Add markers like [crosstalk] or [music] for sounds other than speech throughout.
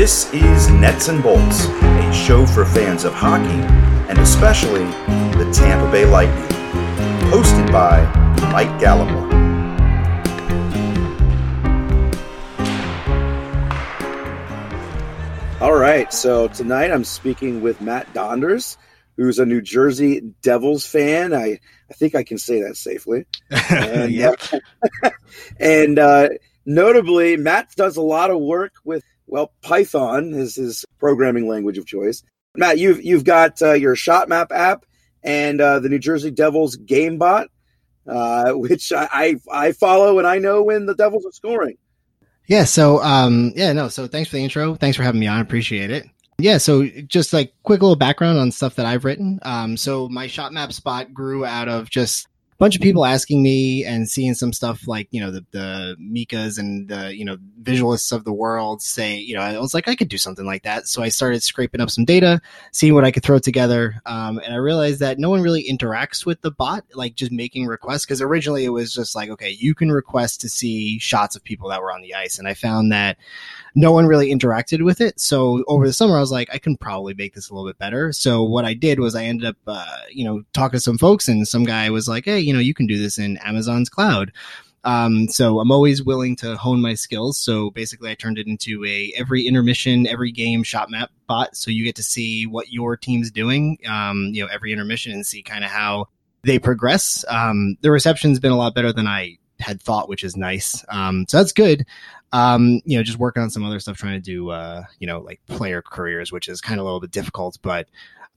This is Nets and Bolts, a show for fans of hockey and especially the Tampa Bay Lightning. Hosted by Mike Gallimore. All right, so tonight I'm speaking with Matt Donders, who's a New Jersey Devils fan. I, I think I can say that safely. [laughs] And, Yep. uh, [laughs] and uh, notably, Matt does a lot of work with well, Python is his programming language of choice. Matt, you've you've got uh, your Shot Map app and uh, the New Jersey Devils GameBot, uh, which I, I I follow and I know when the Devils are scoring. Yeah. So, um, yeah, no. So thanks for the intro. Thanks for having me on. Appreciate it. Yeah. So just like quick little background on stuff that I've written. Um, so my shot map spot grew out of just bunch of people asking me and seeing some stuff like, you know, the, the Mikas and the, you know, visualists of the world say, you know, I was like, I could do something like that. So I started scraping up some data, seeing what I could throw together. Um, and I realized that no one really interacts with the bot, like just making requests. Cause originally it was just like, okay, you can request to see shots of people that were on the ice. And I found that no one really interacted with it. So over the summer, I was like, I can probably make this a little bit better. So what I did was I ended up, uh, you know, talking to some folks, and some guy was like, Hey, you know, you can do this in Amazon's cloud. Um, so I'm always willing to hone my skills. So basically, I turned it into a every intermission, every game shot map bot. So you get to see what your team's doing, um, you know, every intermission and see kind of how they progress. Um, the reception's been a lot better than I had thought, which is nice. Um, so that's good um, you know, just working on some other stuff, trying to do, uh, you know, like player careers, which is kind of a little bit difficult, but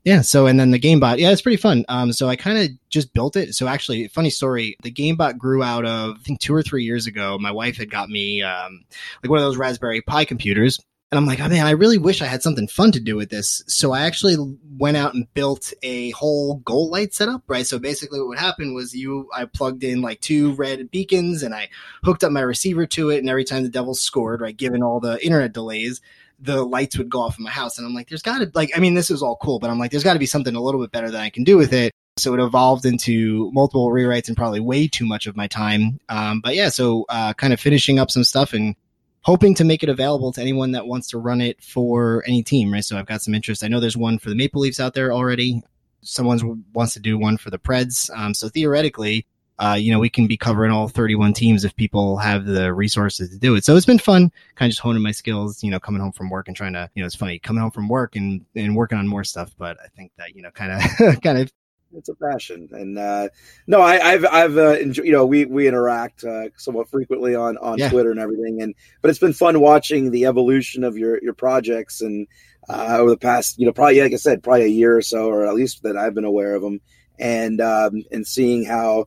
yeah. So, and then the GameBot, yeah, it's pretty fun. Um, so I kind of just built it. So actually, funny story, the GameBot grew out of, I think two or three years ago, my wife had got me, um, like one of those Raspberry Pi computers. And I'm like, oh man, I really wish I had something fun to do with this. So I actually went out and built a whole goal light setup, right? So basically what would happen was you, I plugged in like two red beacons and I hooked up my receiver to it. And every time the devil scored, right, given all the internet delays, the lights would go off in my house. And I'm like, there's gotta, like, I mean, this is all cool, but I'm like, there's gotta be something a little bit better that I can do with it. So it evolved into multiple rewrites and probably way too much of my time. Um, but yeah, so, uh, kind of finishing up some stuff and, hoping to make it available to anyone that wants to run it for any team, right? So I've got some interest. I know there's one for the Maple Leafs out there already. Someone wants to do one for the Preds. Um, so theoretically, uh, you know, we can be covering all 31 teams if people have the resources to do it. So it's been fun, kind of just honing my skills, you know, coming home from work and trying to, you know, it's funny coming home from work and, and working on more stuff. But I think that, you know, kind of, [laughs] kind of it's a passion and uh no i i've i've uh enjoyed, you know we we interact uh somewhat frequently on on Yeah. twitter and everything and but it's been fun watching the evolution of your your projects and uh over the past you know probably like i said probably a year or so or at least that i've been aware of them and um and seeing how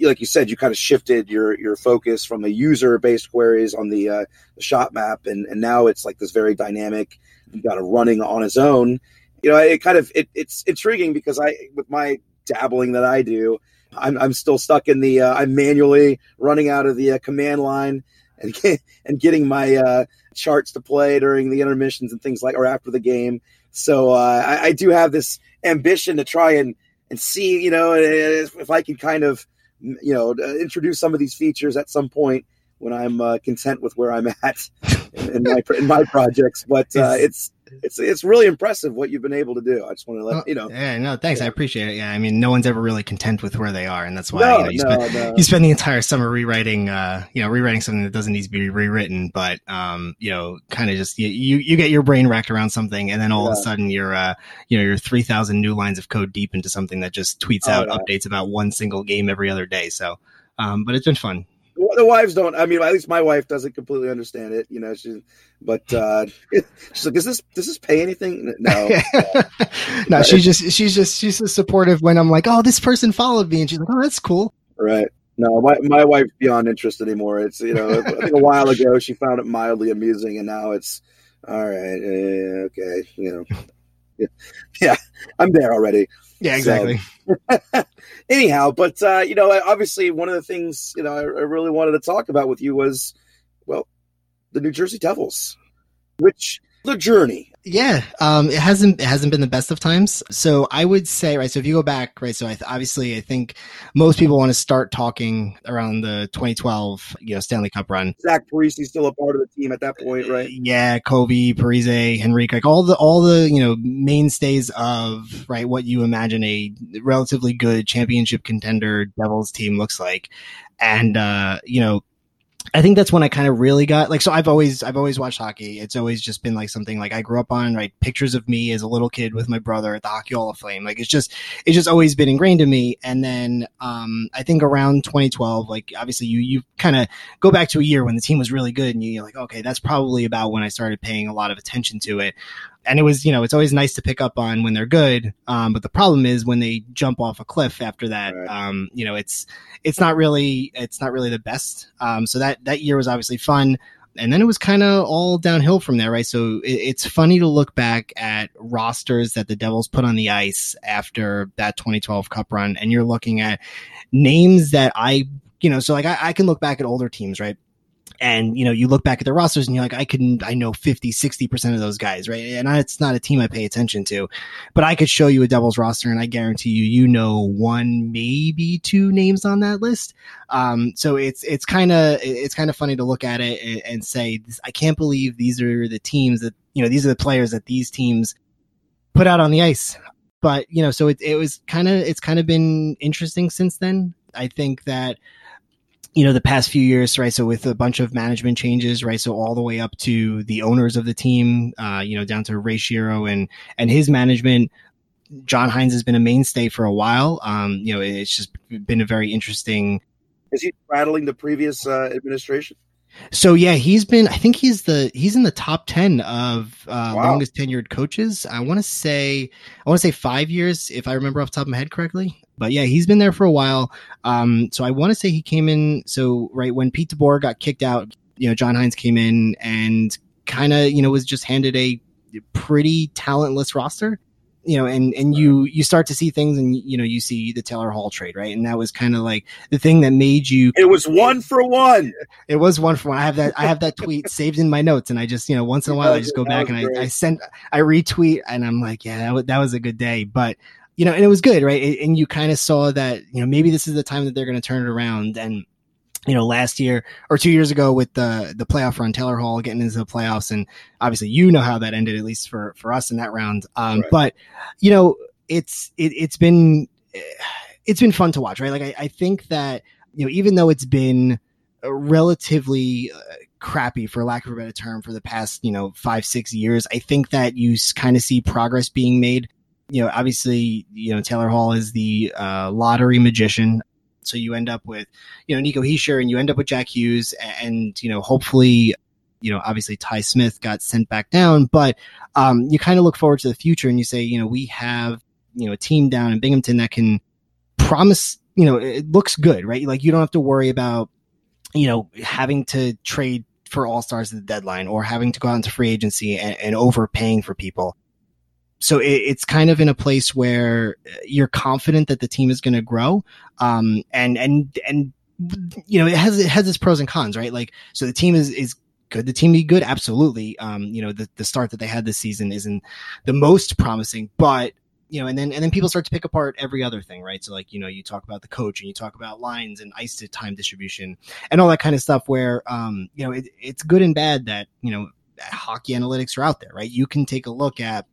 like you said you kind of shifted your your focus from the user based queries on the uh the shot map and and now it's like this very dynamic you got it running on its own you know, it kind of it, it's intriguing because I with my dabbling that I do, I'm I'm still stuck in the uh, I'm manually running out of the uh, command line and [laughs] get, and getting my uh, charts to play during the intermissions and things like or after the game. So uh, I, I do have this ambition to try and and see you know if I can kind of you know introduce some of these features at some point when I'm uh, content with where I'm at [laughs] in, in my in my projects. But uh, it's it's it's really impressive what you've been able to do. I just want to let you know. Yeah, no, thanks. I appreciate it. Yeah, I mean, no one's ever really content with where they are, and that's why No, you, know, you, no, spend, no. you spend the entire summer rewriting, uh, you know, rewriting something that doesn't need to be rewritten, but um, you know, kind of just you, you you get your brain wrapped around something, and then all of a sudden you're uh, you know, you're three thousand new lines of code deep into something that just tweets Oh, out yeah. updates about one single game every other day. So, um, but it's been fun. The wives don't. I mean, at least my wife doesn't completely understand it. You know, she. But uh, [laughs] she's like, "Is this does this pay anything?" No. [laughs] no, she's just she's just she's just supportive when I'm like, oh, this person followed me, and she's like, oh, that's cool. Right. No, my, my wife's beyond interest anymore. It's you know, I think a while ago she found it mildly amusing, and now it's all right. okay, you know, yeah, [laughs] yeah, I'm there already. Yeah, So- exactly. [laughs] Anyhow, but uh, you know, obviously, one of the things you know I, I really wanted to talk about with you was, well, the New Jersey Devils, which the journey. Yeah, um, it hasn't it hasn't been the best of times. So I would say right. So if you go back right, so I th- obviously I think most people want to start talking around the 2012 you know Stanley Cup run. Zach Parise still a part of the team at that point, right? Yeah, Kovy, Parise, Henrique, like all the all the you know mainstays of right what you imagine a relatively good championship contender Devils team looks like, and uh, you know I think that's when I kind of really got like so I've always I've always watched hockey. It's always just been like something like I grew up on, right? Pictures of me as a little kid with my brother at the Hockey Hall of Fame. Like it's just it's just always been ingrained in me. And then um I think around 2012, like obviously you you kind of go back to a year when the team was really good and you're like, okay, that's probably about when I started paying a lot of attention to it and it was you know it's always nice to pick up on when they're good um, but the problem is when they jump off a cliff after that right. um, you know it's it's not really it's not really the best. Um, so that that year was obviously fun and then it was kind of all downhill from there right? So it, it's funny to look back at rosters that the devils put on the ice after that 2012 cup run and you're looking at names that i you know so like I, I can look back at older teams right and you know you look back at the rosters and you're like i can i know 50 60% of those guys right? And it's not a team i pay attention to but i could show you a devils roster and i guarantee you you know one maybe two names on that list. Um, so it's it's kind of it's kind of funny to look at it and say i can't believe these are the teams that you know these are the players that these teams put out on the ice. But you know so it, it was kind of it's kind of been interesting since then. I think that you know the past few years right? So with a bunch of management changes right? So all the way up to the owners of the team uh, you know down to ray shero and and his management. John Hynes has been a mainstay for a while. Um, you know it's just been a very interesting is he rattling the previous uh, administration so yeah, he's been. I think he's the he's in the top ten of uh, wow. longest tenured coaches. I want to say I want to say five years if I remember off the top of my head correctly. But yeah, he's been there for a while. Um, so I want to say he came in. So right when Pete DeBoer got kicked out, you know, John Hynes came in and kind of you know was just handed a pretty talentless roster you know, and and you you start to see things, and you know, you see the Taylor Hall trade, right? And that was kind of like the thing that made you. It was one for one. It was one for one. I have that. I have that tweet [laughs] saved in my notes, and I just you know once in a while I just go back and I, I send I retweet, and I'm like, yeah, that was, that was a good day, but you know, and it was good, right? And you kind of saw that, you know, maybe this is the time that they're going to turn it around. And, you know, last year or two years ago with the, the playoff run, Taylor Hall getting into the playoffs. And obviously, you know how that ended, at least for, for us in that round. Um, right. but, you know, it's, it, it's been, it's been fun to watch, right? Like, I, I think that, you know, even though it's been relatively uh, crappy for lack of a better term for the past you know five six years i think that you kind of see progress being made you know, obviously, you know, Taylor Hall is the uh, lottery magician. So you end up with, you know, Nico Hischier and you end up with Jack Hughes and, you know, hopefully, you know, obviously Ty Smith got sent back down, but um, you kind of look forward to the future and you say, you know, we have, you know, a team down in Binghamton that can promise, you know, it looks good, right? Like you don't have to worry about, you know, having to trade for all stars at the deadline or having to go out into free agency and, and overpaying for people so it, it's kind of in a place where you're confident that the team is going to grow. Um, and, and, and, you know, it has, it has its pros and cons, right? Like, so the team is, is good. The team be good. Absolutely. Um, you know, the, the start that they had this season isn't the most promising, but you know, and then and then people start to pick apart every other thing, right? So like, you know, you talk about the coach and you talk about lines and ice to time distribution and all that kind of stuff where um, you know, it, it's good and bad that, you know, hockey analytics are out there, right? You can take a look at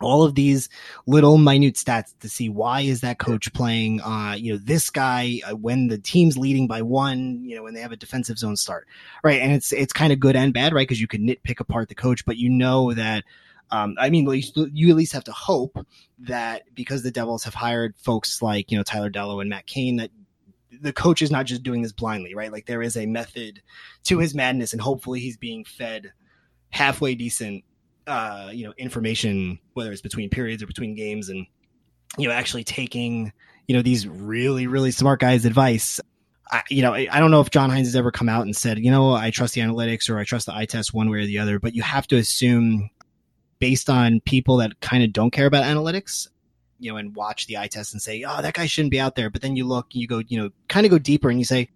all of these little minute stats to see why is that coach playing uh you know this guy uh, when the team's leading by one you know when they have a defensive zone start right and it's it's kind of good and bad right because you can nitpick apart the coach but you know that um, I mean, you at least have to hope that because the Devils have hired folks like you know Tyler Dellow and Matt Cane, that the coach is not just doing this blindly, right? Like there is a method to his madness, and hopefully he's being fed halfway decent uh, you know, information, whether it's between periods or between games, and you know, actually taking you know these really really smart guys' advice. I, you know, I, I don't know if John Hynes has ever come out and said, you know, I trust the analytics or I trust the eye test one way or the other, but you have to assume based on people that kind of don't care about analytics, you know, and watch the eye test and say, oh, that guy shouldn't be out there. But then you look, you go, you know, kind of go deeper and you say,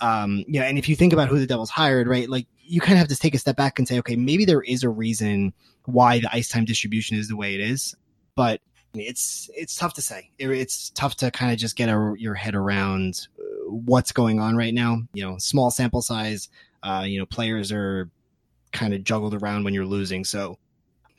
Um, you know, and if you think about who the Devils hired, right, like you kind of have to take a step back and say, okay, maybe there is a reason why the ice time distribution is the way it is, but it's it's tough to say. It, it's tough to kind of just get a, your head around uh, what's going on right now. You know, small sample size. Uh, you know, players are kind of juggled around when you're losing. So,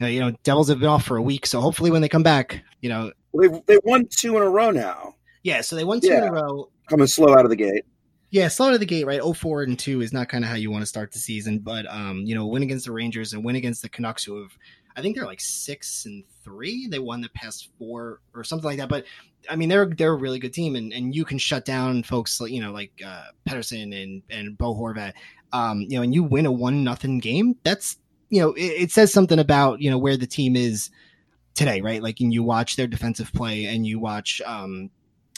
uh, you know, Devils have been off for a week. So hopefully, when they come back, you know, they they won two in a row now. Yeah, so they won two Yeah. in a row. Coming slow out of the gate. Yeah, slow to the gate, right? 04 and 2 is not kind of how you want to start the season, but um, you know, win against the Rangers and win against the Canucks who have I think they're like 6 and 3. They won the past 4 or something like that, but I mean, they're they're a really good team and and you can shut down folks you know, like uh Pettersson and and Bo Horvat. Um, you know, and you win a 1 nothing game. That's, you know, it, it says something about, you know, where the team is today, right? Like, and you watch their defensive play and you watch, um,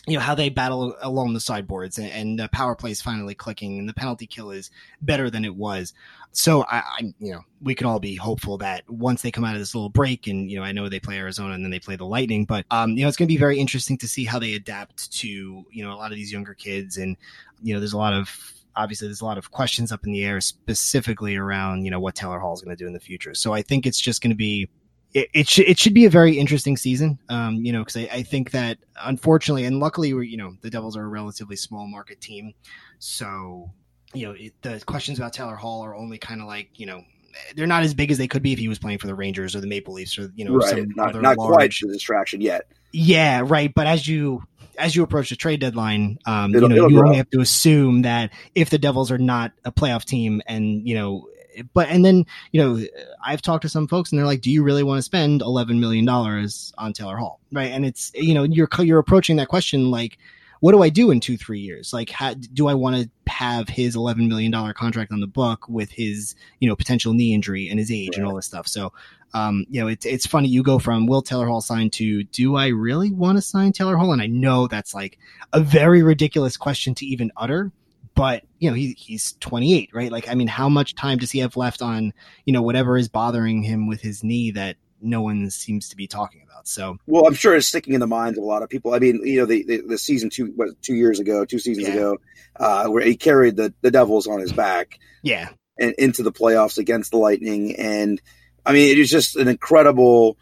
you know how they battle along the sideboards and, and the power play is finally clicking and the penalty kill is better than it was. So I, I you know we can all be hopeful that once they come out of this little break and you know i know they play arizona and then they play the lightning but um you know it's going to be very interesting to see how they adapt to you know a lot of these younger kids. And you know there's a lot of obviously there's a lot of questions up in the air specifically around you know what taylor hall is going to do in the future. So i think it's just going to be it, it should it should be a very interesting season. Um, you know, because I, I think that unfortunately and luckily, we you know the Devils are a relatively small market team, so you know it, the questions about Taylor Hall are only kind of like you know they're not as big as they could be if he was playing for the Rangers or the Maple Leafs or you know right. some Not, other not quite large. the distraction yet. Yeah, right. But as you as you approach the trade deadline, um, It'll- you know you only have to assume that if the Devils are not a playoff team, and you know, but and then you know, I've talked to some folks and they're like, "Do you really want to spend eleven million dollars on Taylor Hall?" Right? And it's you know you're you're approaching that question like. What do I do in two, three years? Like, how, do I want to have his eleven million dollar contract on the book with his, you know, potential knee injury and his age and all this stuff? So, um, you know, it's it's funny. You go from will Taylor Hall sign to do I really want to sign Taylor Hall? And I know that's like a very ridiculous question to even utter, but you know, he he's 28, right? Like, I mean, how much time does he have left on you know whatever is bothering him with his knee that no one seems to be talking about? So Well, I'm sure it's sticking in the minds of a lot of people. I mean, you know, the the, the season two, what, two years ago, two seasons Yeah. ago, uh, where he carried the the Devils on his back yeah, and into the playoffs against the Lightning, and I mean, it was just an incredible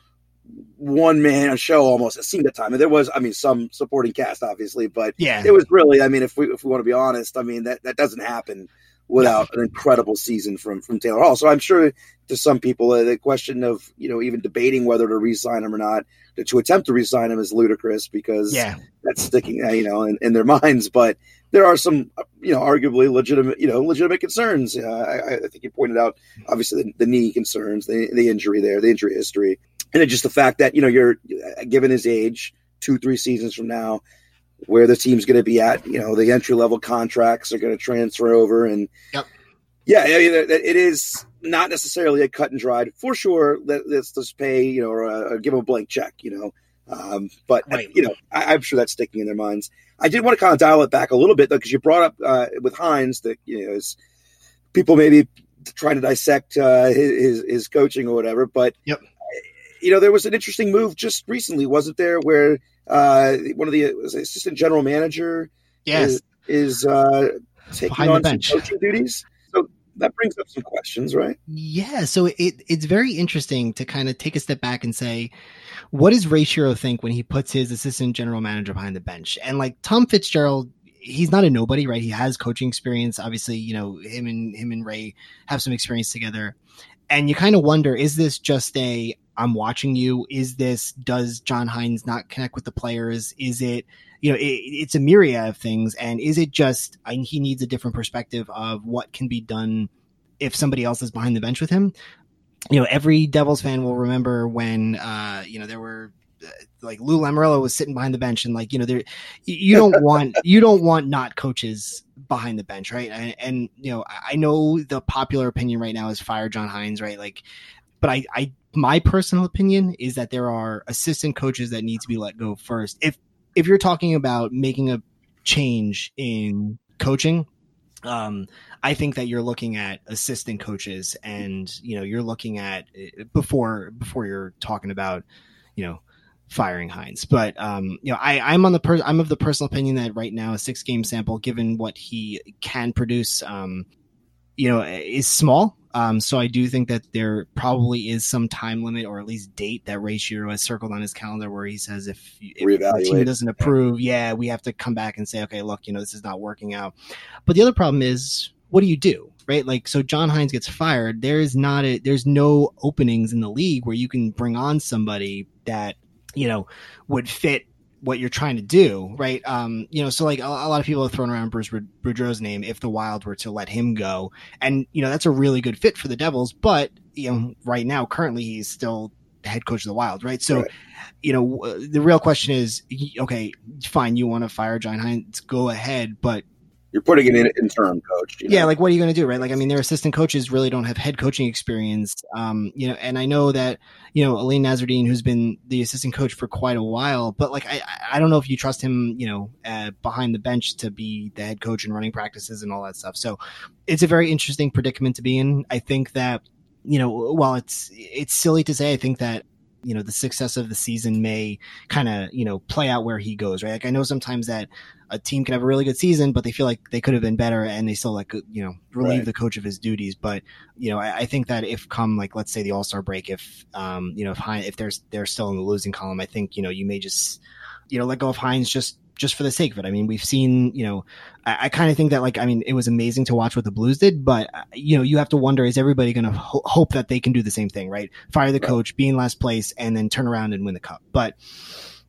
one man show almost. It seemed at time, and there was, I mean, some supporting cast, obviously, but yeah, it was really, I mean, if we if we want to be honest, I mean, that that doesn't happen without an incredible season from from Taylor Hall. So I'm sure to some people, uh, the question of you know even debating whether to re-sign him or not, to, to attempt to re-sign him is ludicrous because yeah, that's sticking, uh, you know, in, in their [laughs] minds. But there are some, you know, arguably legitimate, you know, legitimate concerns. Uh, I, I think you pointed out, obviously, the, the knee concerns, the, the injury there, the injury history, and then just the fact that you know you're uh, given his age, two, three seasons from now, where the team's going to be at, you know, the entry level contracts are going to transfer over, and Yep. yeah, I mean, it is not necessarily a cut and dried for sure. Let, let's just pay, you know, or, uh, or give them a blank check, you know. Um, but Right. you know, I, I'm sure that's sticking in their minds. I did want to kind of dial it back a little bit though, because you brought up uh, with Hynes that you know, is people maybe trying to dissect uh, his, his his coaching or whatever. But Yep. You know, there was an interesting move just recently, wasn't there, where uh, one of the assistant general manager yes, is, is uh, taking Behind the on some bench. coaching duties. So that brings up some questions, right? Yeah, so it it's very interesting to kind of take a step back and say, what does Ray Shero think when he puts his assistant general manager behind the bench? And like Tom Fitzgerald, he's not a nobody, right? He has coaching experience. Obviously, you know him and him and Ray have some experience together, and you kind of wonder: is this just a I'm watching you? Is this does John Hynes not connect with the players? Is it you know, it, it's a myriad of things. And is it just I, he needs a different perspective of what can be done if somebody else is behind the bench with him? You know, every Devils fan will remember when uh, you know there were like Lou Lamoriello was sitting behind the bench, and like you know, there you don't [laughs] want you don't want not coaches behind the bench, right? And, and you know, I- know the popular opinion right now is fire John Hynes, right? Like, but I, I my personal opinion is that there are assistant coaches that need to be let go first. If if you're talking about making a change in coaching, um, I think that you're looking at assistant coaches, and you know you're looking at uh, before before you're talking about you know firing Hynes. But um, you know, I, I'm on the per- I'm of the personal opinion that right now a six game sample, given what he can produce, um, you know, is small. Um, so I do think that there probably is some time limit or at least date that Ray Shero has circled on his calendar where he says if, if the team doesn't approve, yeah, we have to come back and say, okay, look, you know, this is not working out. But the other problem is, what do you do? Right? Like, so John Hynes gets fired. There is not a, there's no openings in the league where you can bring on somebody that, you know, would fit what you're trying to do, right? Um, you know, so like a, a lot of people have thrown around Bruce Boudreau's name if the Wild were to let him go, and you know that's a really good fit for the Devils. But you know, right now, currently, he's still head coach of the Wild, right? So, right. you know, the real question is, okay, fine, you want to fire John Hynes, go ahead, but you're putting it in interim coach. You know? Yeah, like what are you going to do, right? Like, I mean, their assistant coaches really don't have head coaching experience. Um, you know, and I know that you know Alain Nasreddine, who's been the assistant coach for quite a while, but like, I I don't know if you trust him, you know, uh, behind the bench to be the head coach and running practices and all that stuff. So, it's a very interesting predicament to be in. I think that you know, while it's it's silly to say, I think that you know the success of the season may kind of you know play out where he goes right like i know sometimes that a team can have a really good season but they feel like they could have been better and they still like you know relieve right. the coach of his duties but you know I, I, think that if come like let's say the all-star break if um you know if Hynes, if there's they're still in the losing column i think you know you may just you know let go of Hynes just just for the sake of it. I mean, we've seen, you know, I, I kind of think that like, I mean, it was amazing to watch what the Blues did, but uh, you know, you have to wonder, is everybody going to ho- hope that they can do the same thing, right? Fire the right. coach, be in last place, and then turn around and win the cup. But,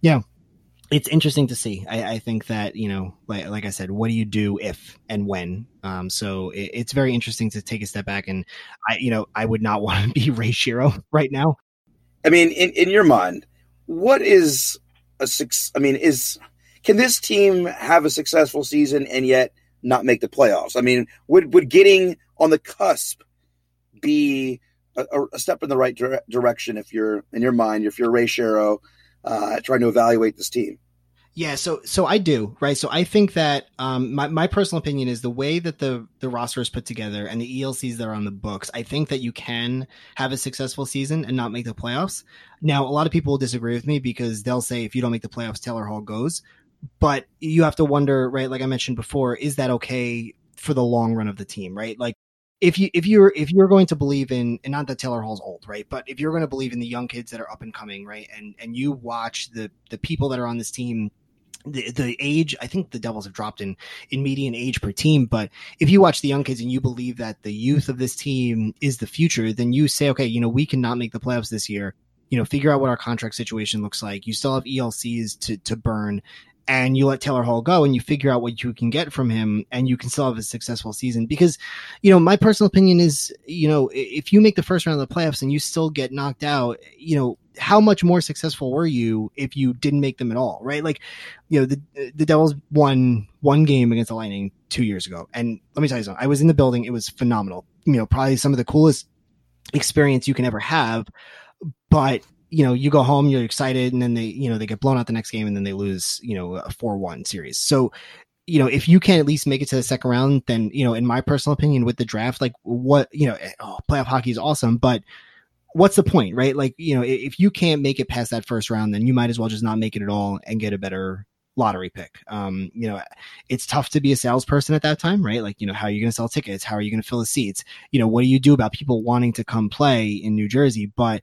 yeah, it's interesting to see. I, I think that, you know, like, like I said, what do you do if and when? Um, so it, it's very interesting to take a step back and I, you know, I would not [laughs] want to be Ray Shero right now. I mean, in, in your mind, what is a six? I mean, is can this team have a successful season and yet not make the playoffs? I mean, would would getting on the cusp be a, a step in the right dire- direction if you're in your mind, if you're Ray Shero uh, trying to evaluate this team? Yeah, so so I do right. So I think that um, my my personal opinion is the way that the the roster is put together and the ELCs that are on the books. I think that you can have a successful season and not make the playoffs. Now, a lot of people will disagree with me because they'll say if you don't make the playoffs, Taylor Hall goes but you have to wonder, right? Like I mentioned before, is that okay for the long run of the team, right? Like if you if you're if you're going to believe in and not that Taylor Hall's old, right? But if you're going to believe in the young kids that are up and coming, right? And and you watch the the people that are on this team the, the age i think the devils have dropped in in median age per team but if you watch the young kids and you believe that the youth of this team is the future then you say okay you know we cannot make the playoffs this year you know figure out what our contract situation looks like you still have elcs to to burn and you let Taylor Hall go and you figure out what you can get from him and you can still have a successful season. Because, you know, my personal opinion is, you know, if you make the first round of the playoffs and you still get knocked out, you know, how much more successful were you if you didn't make them at all, right? Like, you know, the the Devils won one game against the Lightning two years ago. And let me tell you something. I was in the building. It was phenomenal. You know, probably some of the coolest experience you can ever have. But you know, you go home, you're excited, and then they, you know, they get blown out the next game, and then they lose, you know, a four-one series. So, you know, if you can at least make it to the second round, then you know, in my personal opinion, with the draft, like what you know, eh, oh, playoff hockey is awesome, but what's the point, right? Like, you know, if you can't make it past that first round, then you might as well just not make it at all and get a better lottery pick. Um, you know, it's tough to be a salesperson at that time, right? Like, you know, how are you going to sell tickets? How are you going to fill the seats? You know, what do you do about people wanting to come play in New Jersey? But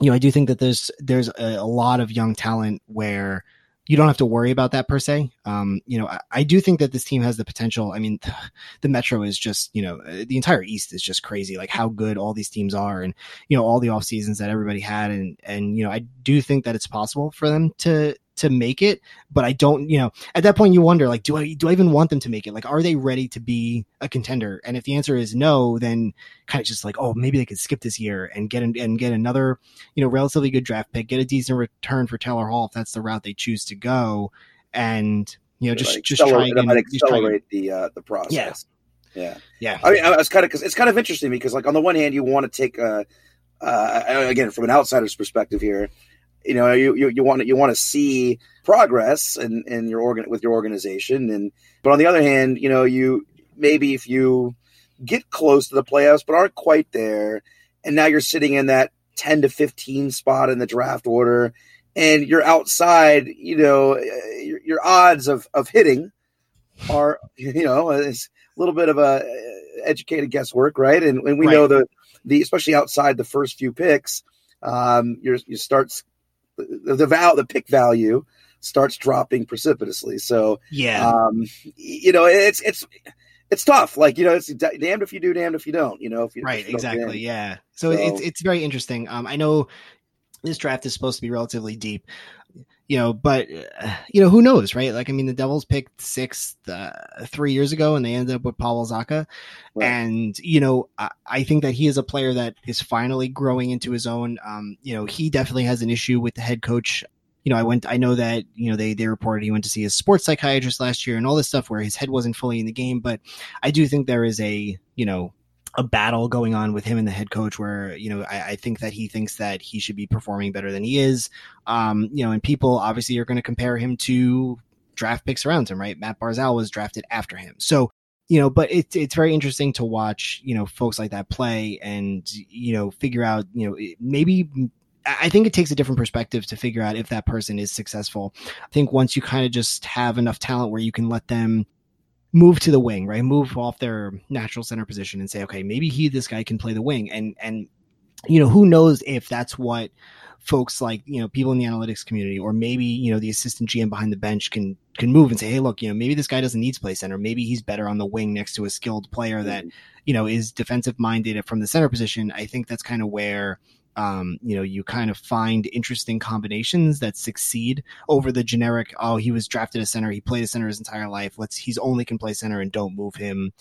you know, I do think that there's there's a, a, lot of young talent where you don't have to worry about that per se. Um, you know, I, I, do think that this team has the potential. I mean, [sighs] the Metro is just, you know, the entire East is just crazy, like how good all these teams are, and you know, all the off seasons that everybody had, and and you know, I do think that it's possible for them to to make it, but I don't, you know, at that point you wonder like, do I, do I even want them to make it? Like, are they ready to be a contender? And if the answer is no, then kind of just like, oh, maybe they could skip this year and get an, and get another, you know, relatively good draft pick, get a decent return for Taylor Hall if that's the route they choose to go, and you know, just just try and accelerate the uh, the process. Yeah. Yeah, yeah. I mean, I was kind of because it's kind of interesting because, like, on the one hand, you want to take a, uh, again from an outsider's perspective here, you know you, you, you want you want to see progress in, in your organ with your organization and but on the other hand you know you maybe if you get close to the playoffs but aren't quite there and now you're sitting in that 10 to 15 spot in the draft order and you're outside, you know, your, your odds of, of hitting are, you know, it's a little bit of a educated guesswork, right? And, and we right. know that the, especially outside the first few picks, um, you start the, val the pick value starts dropping precipitously. So yeah, um, you know, it's it's it's tough. Like you know, it's damned if you do, damned if you don't. You know, if you right, if you exactly, yeah. So, so, it's it's very interesting. Um, I know this draft is supposed to be relatively deep, you know, but uh, you know who knows, right? Like, I mean, the Devils picked sixth uh, three years ago, and they ended up with Pavel Zacha, right. and you know, I, I, think that he is a player that is finally growing into his own. Um, you know, he definitely has an issue with the head coach you know, I went, I know that, you know, they, they reported he went to see his sports psychiatrist last year and all this stuff where his head wasn't fully in the game. But I do think there is a, you know, a battle going on with him and the head coach where, you know, I, I think that he thinks that he should be performing better than he is. Um, you know, and people obviously are going to compare him to draft picks around him, right? Matt Barzal was drafted after him. So, you know, but it's it's very interesting to watch, you know, folks like that play and, you know, figure out, you know, maybe I think it takes a different perspective to figure out if that person is successful. I think once you kind of just have enough talent where you can let them move to the wing, right? Move off their natural center position and say, okay, maybe he, this guy can play the wing. And, and, you know, who knows if that's what folks like, you know, people in the analytics community, or maybe, you know, the assistant GM behind the bench can, can move and say, Hey, look, you know, maybe this guy doesn't need to play center. Maybe he's better on the wing next to a skilled player that, mm-hmm. you know, is defensive minded from the center position. I think that's kind of where, um, you know, you kind of find interesting combinations that succeed over the generic. Oh, he was drafted a center. He played a center his entire life. Let's he's only can play center and don't move him.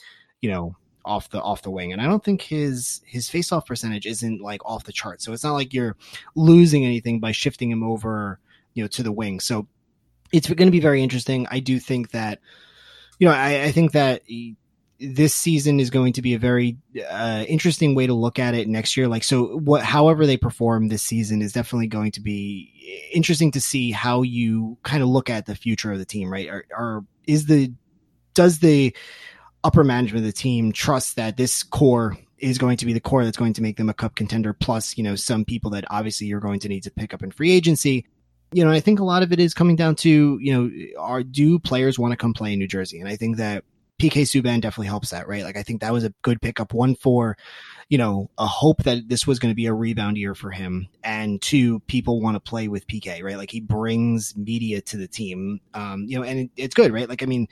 You know, off the off the wing. And I don't think his his face off percentage isn't like off the chart. So it's not like you're losing anything by shifting him over, you know, to the wing. So it's going to be very interesting. I do think that, you know, I, I think that this season is going to be a very uh, interesting way to look at it next year. Like, so what, however they perform this season is definitely going to be interesting to see how you kind of look at the future of the team, right? Or, or is the, does the upper management of the team trust that this core is going to be the core that's going to make them a cup contender? Plus, you know, some people that obviously you're going to need to pick up in free agency you know, I think a lot of it is coming down to, you know, are do players want to come play in New Jersey? And I think that PK Subban definitely helps that, right? Like I think that was a good pickup. One for, you know, a hope that this was going to be a rebound year for him, and two, people want to play with PK, right? Like he brings media to the team, um, you know, and it, it's good, right? Like I mean,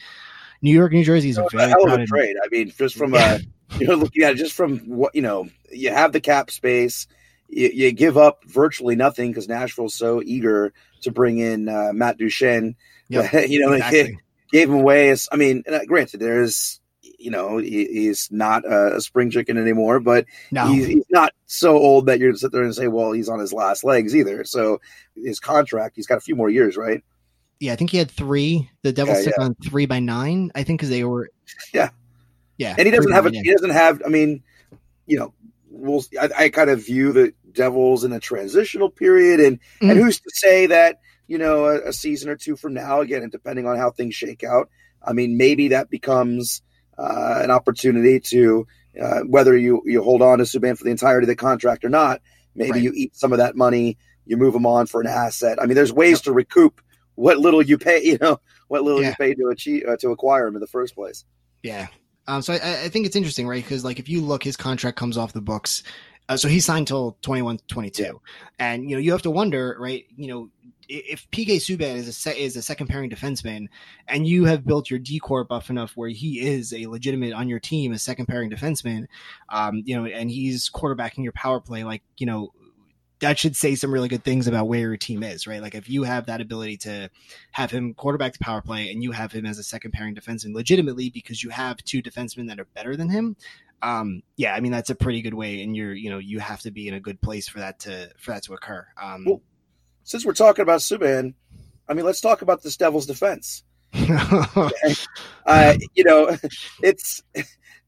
New York, New Jersey is a very hell of a trade. I mean, just from yeah. a [laughs] you know looking at it, just from what you know, you have the cap space. You, you give up virtually nothing because Nashville's so eager to bring in uh, Matt Duchene. Yep, [laughs] you know, [laughs] exactly gave him away. As, I mean, uh, granted, there's you know he, he's not a, a, spring chicken anymore, but no. he's, he's, not so old that you're sit there and say, well, he's on his last legs either. So his contract, he's got a few more years, right? Yeah, I think he had three. The Devils yeah, yeah. on three by nine. I think because they were. [laughs] Yeah, yeah, and he doesn't have a. He doesn't have. I mean, you know, we'll. I, I kind of view the Devils in a transitional period, and mm-hmm. and who's to say that you know, a, a, season or two from now, again, and depending on how things shake out, I mean, maybe that becomes uh, an opportunity to uh, whether you you hold on to Subban for the entirety of the contract or not. Maybe right. you eat some of that money, you move them on for an asset. I mean, there's ways to recoup what little you pay. [laughs] You know, what little yeah. you pay to achieve uh, to acquire him in the first place. Yeah. Um, so I, I think it's interesting, right? Because like if you look, his contract comes off the books. Uh, so he signed till 21, 22. Yeah. And, you know, you have to wonder, right? You know, if PK Subban is a se- is a second pairing defenseman, and you have built your D corps buff enough where he is a legitimate on your team, a second pairing defenseman, um, you know, and he's quarterbacking your power play, like you know, that should say some really good things about where your team is, right? Like if you have that ability to have him quarterback the power play and you have him as a second pairing defenseman legitimately because you have two defensemen that are better than him. Um, yeah, I mean that's a pretty good way, and you're you know you have to be in a good place for that to for that to occur. Um, well, since we're talking about Subban, I mean, let's talk about this Devil's defense. [laughs] uh, you know, [laughs] it's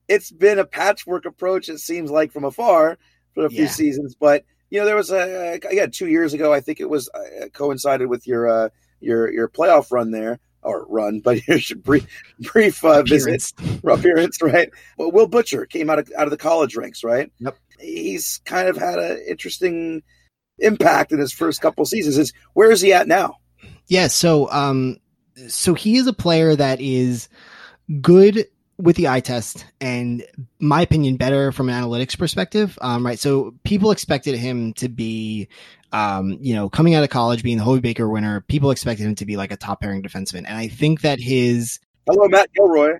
it's been a patchwork approach. It seems like from afar for a few yeah. seasons, but you know, there was a again two years ago. I think it was uh, coincided with your uh, your your playoff run there or run, but [laughs] your brief brief uh, visit appearance, right? Well, Will Butcher came out of out of the college ranks, right? Yep. He's kind of had an interesting impact in his first couple seasons. Is where is he at now? Yeah, so um, so he is a player that is good with the eye test and my opinion better from an analytics perspective um, right so people expected him to be um, you know coming out of college being the Hobey Baker winner people expected him to be like a top pairing defenseman and I think that his hello Matt Gilroy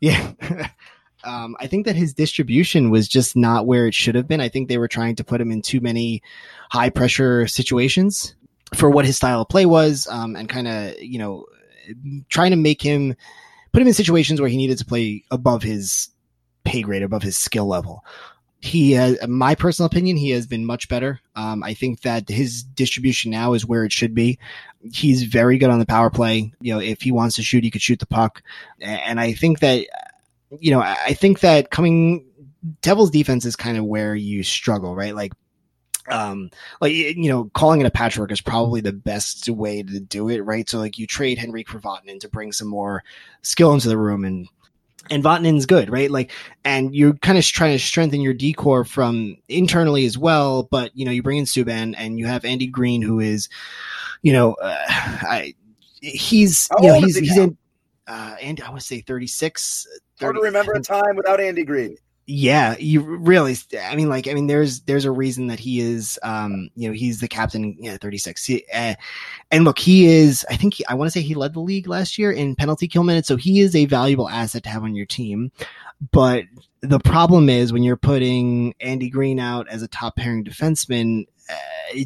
yeah [laughs] um, I think that his distribution was just not where it should have been I think they were trying to put him in too many high pressure situations for what his style of play was um, and kind of you know trying to make him put him in situations where he needed to play above his pay grade, above his skill level. He has, my personal opinion, he has been much better. Um, I think that his distribution now is where it should be. He's very good on the power play. You know, if he wants to shoot, he could shoot the puck. And I think that, you know, I think that coming Devil's defense is kind of where you struggle, right? Like um like you know calling it a patchwork is probably the best way to do it right so like you trade Henrique for vatanen to bring some more skill into the room and and Vatanen's good, right? Like, and you're kind of trying to strengthen your D corps from internally as well. But you know, you bring in Subban and you have Andy Greene who is, you know, uh, I he's How you know he's he's now? in, uh, and I want to say 36. Hard 30 to remember a time without Andy Greene. yeah, you really. I mean, like, I mean, there's there's a reason that he is, um, you know, he's the captain. Yeah, 36. He, uh, and look, he is. I think he, I want to say he led the league last year in penalty kill minutes, so he is a valuable asset to have on your team. But the problem is when you're putting Andy Greene out as a top pairing defenseman,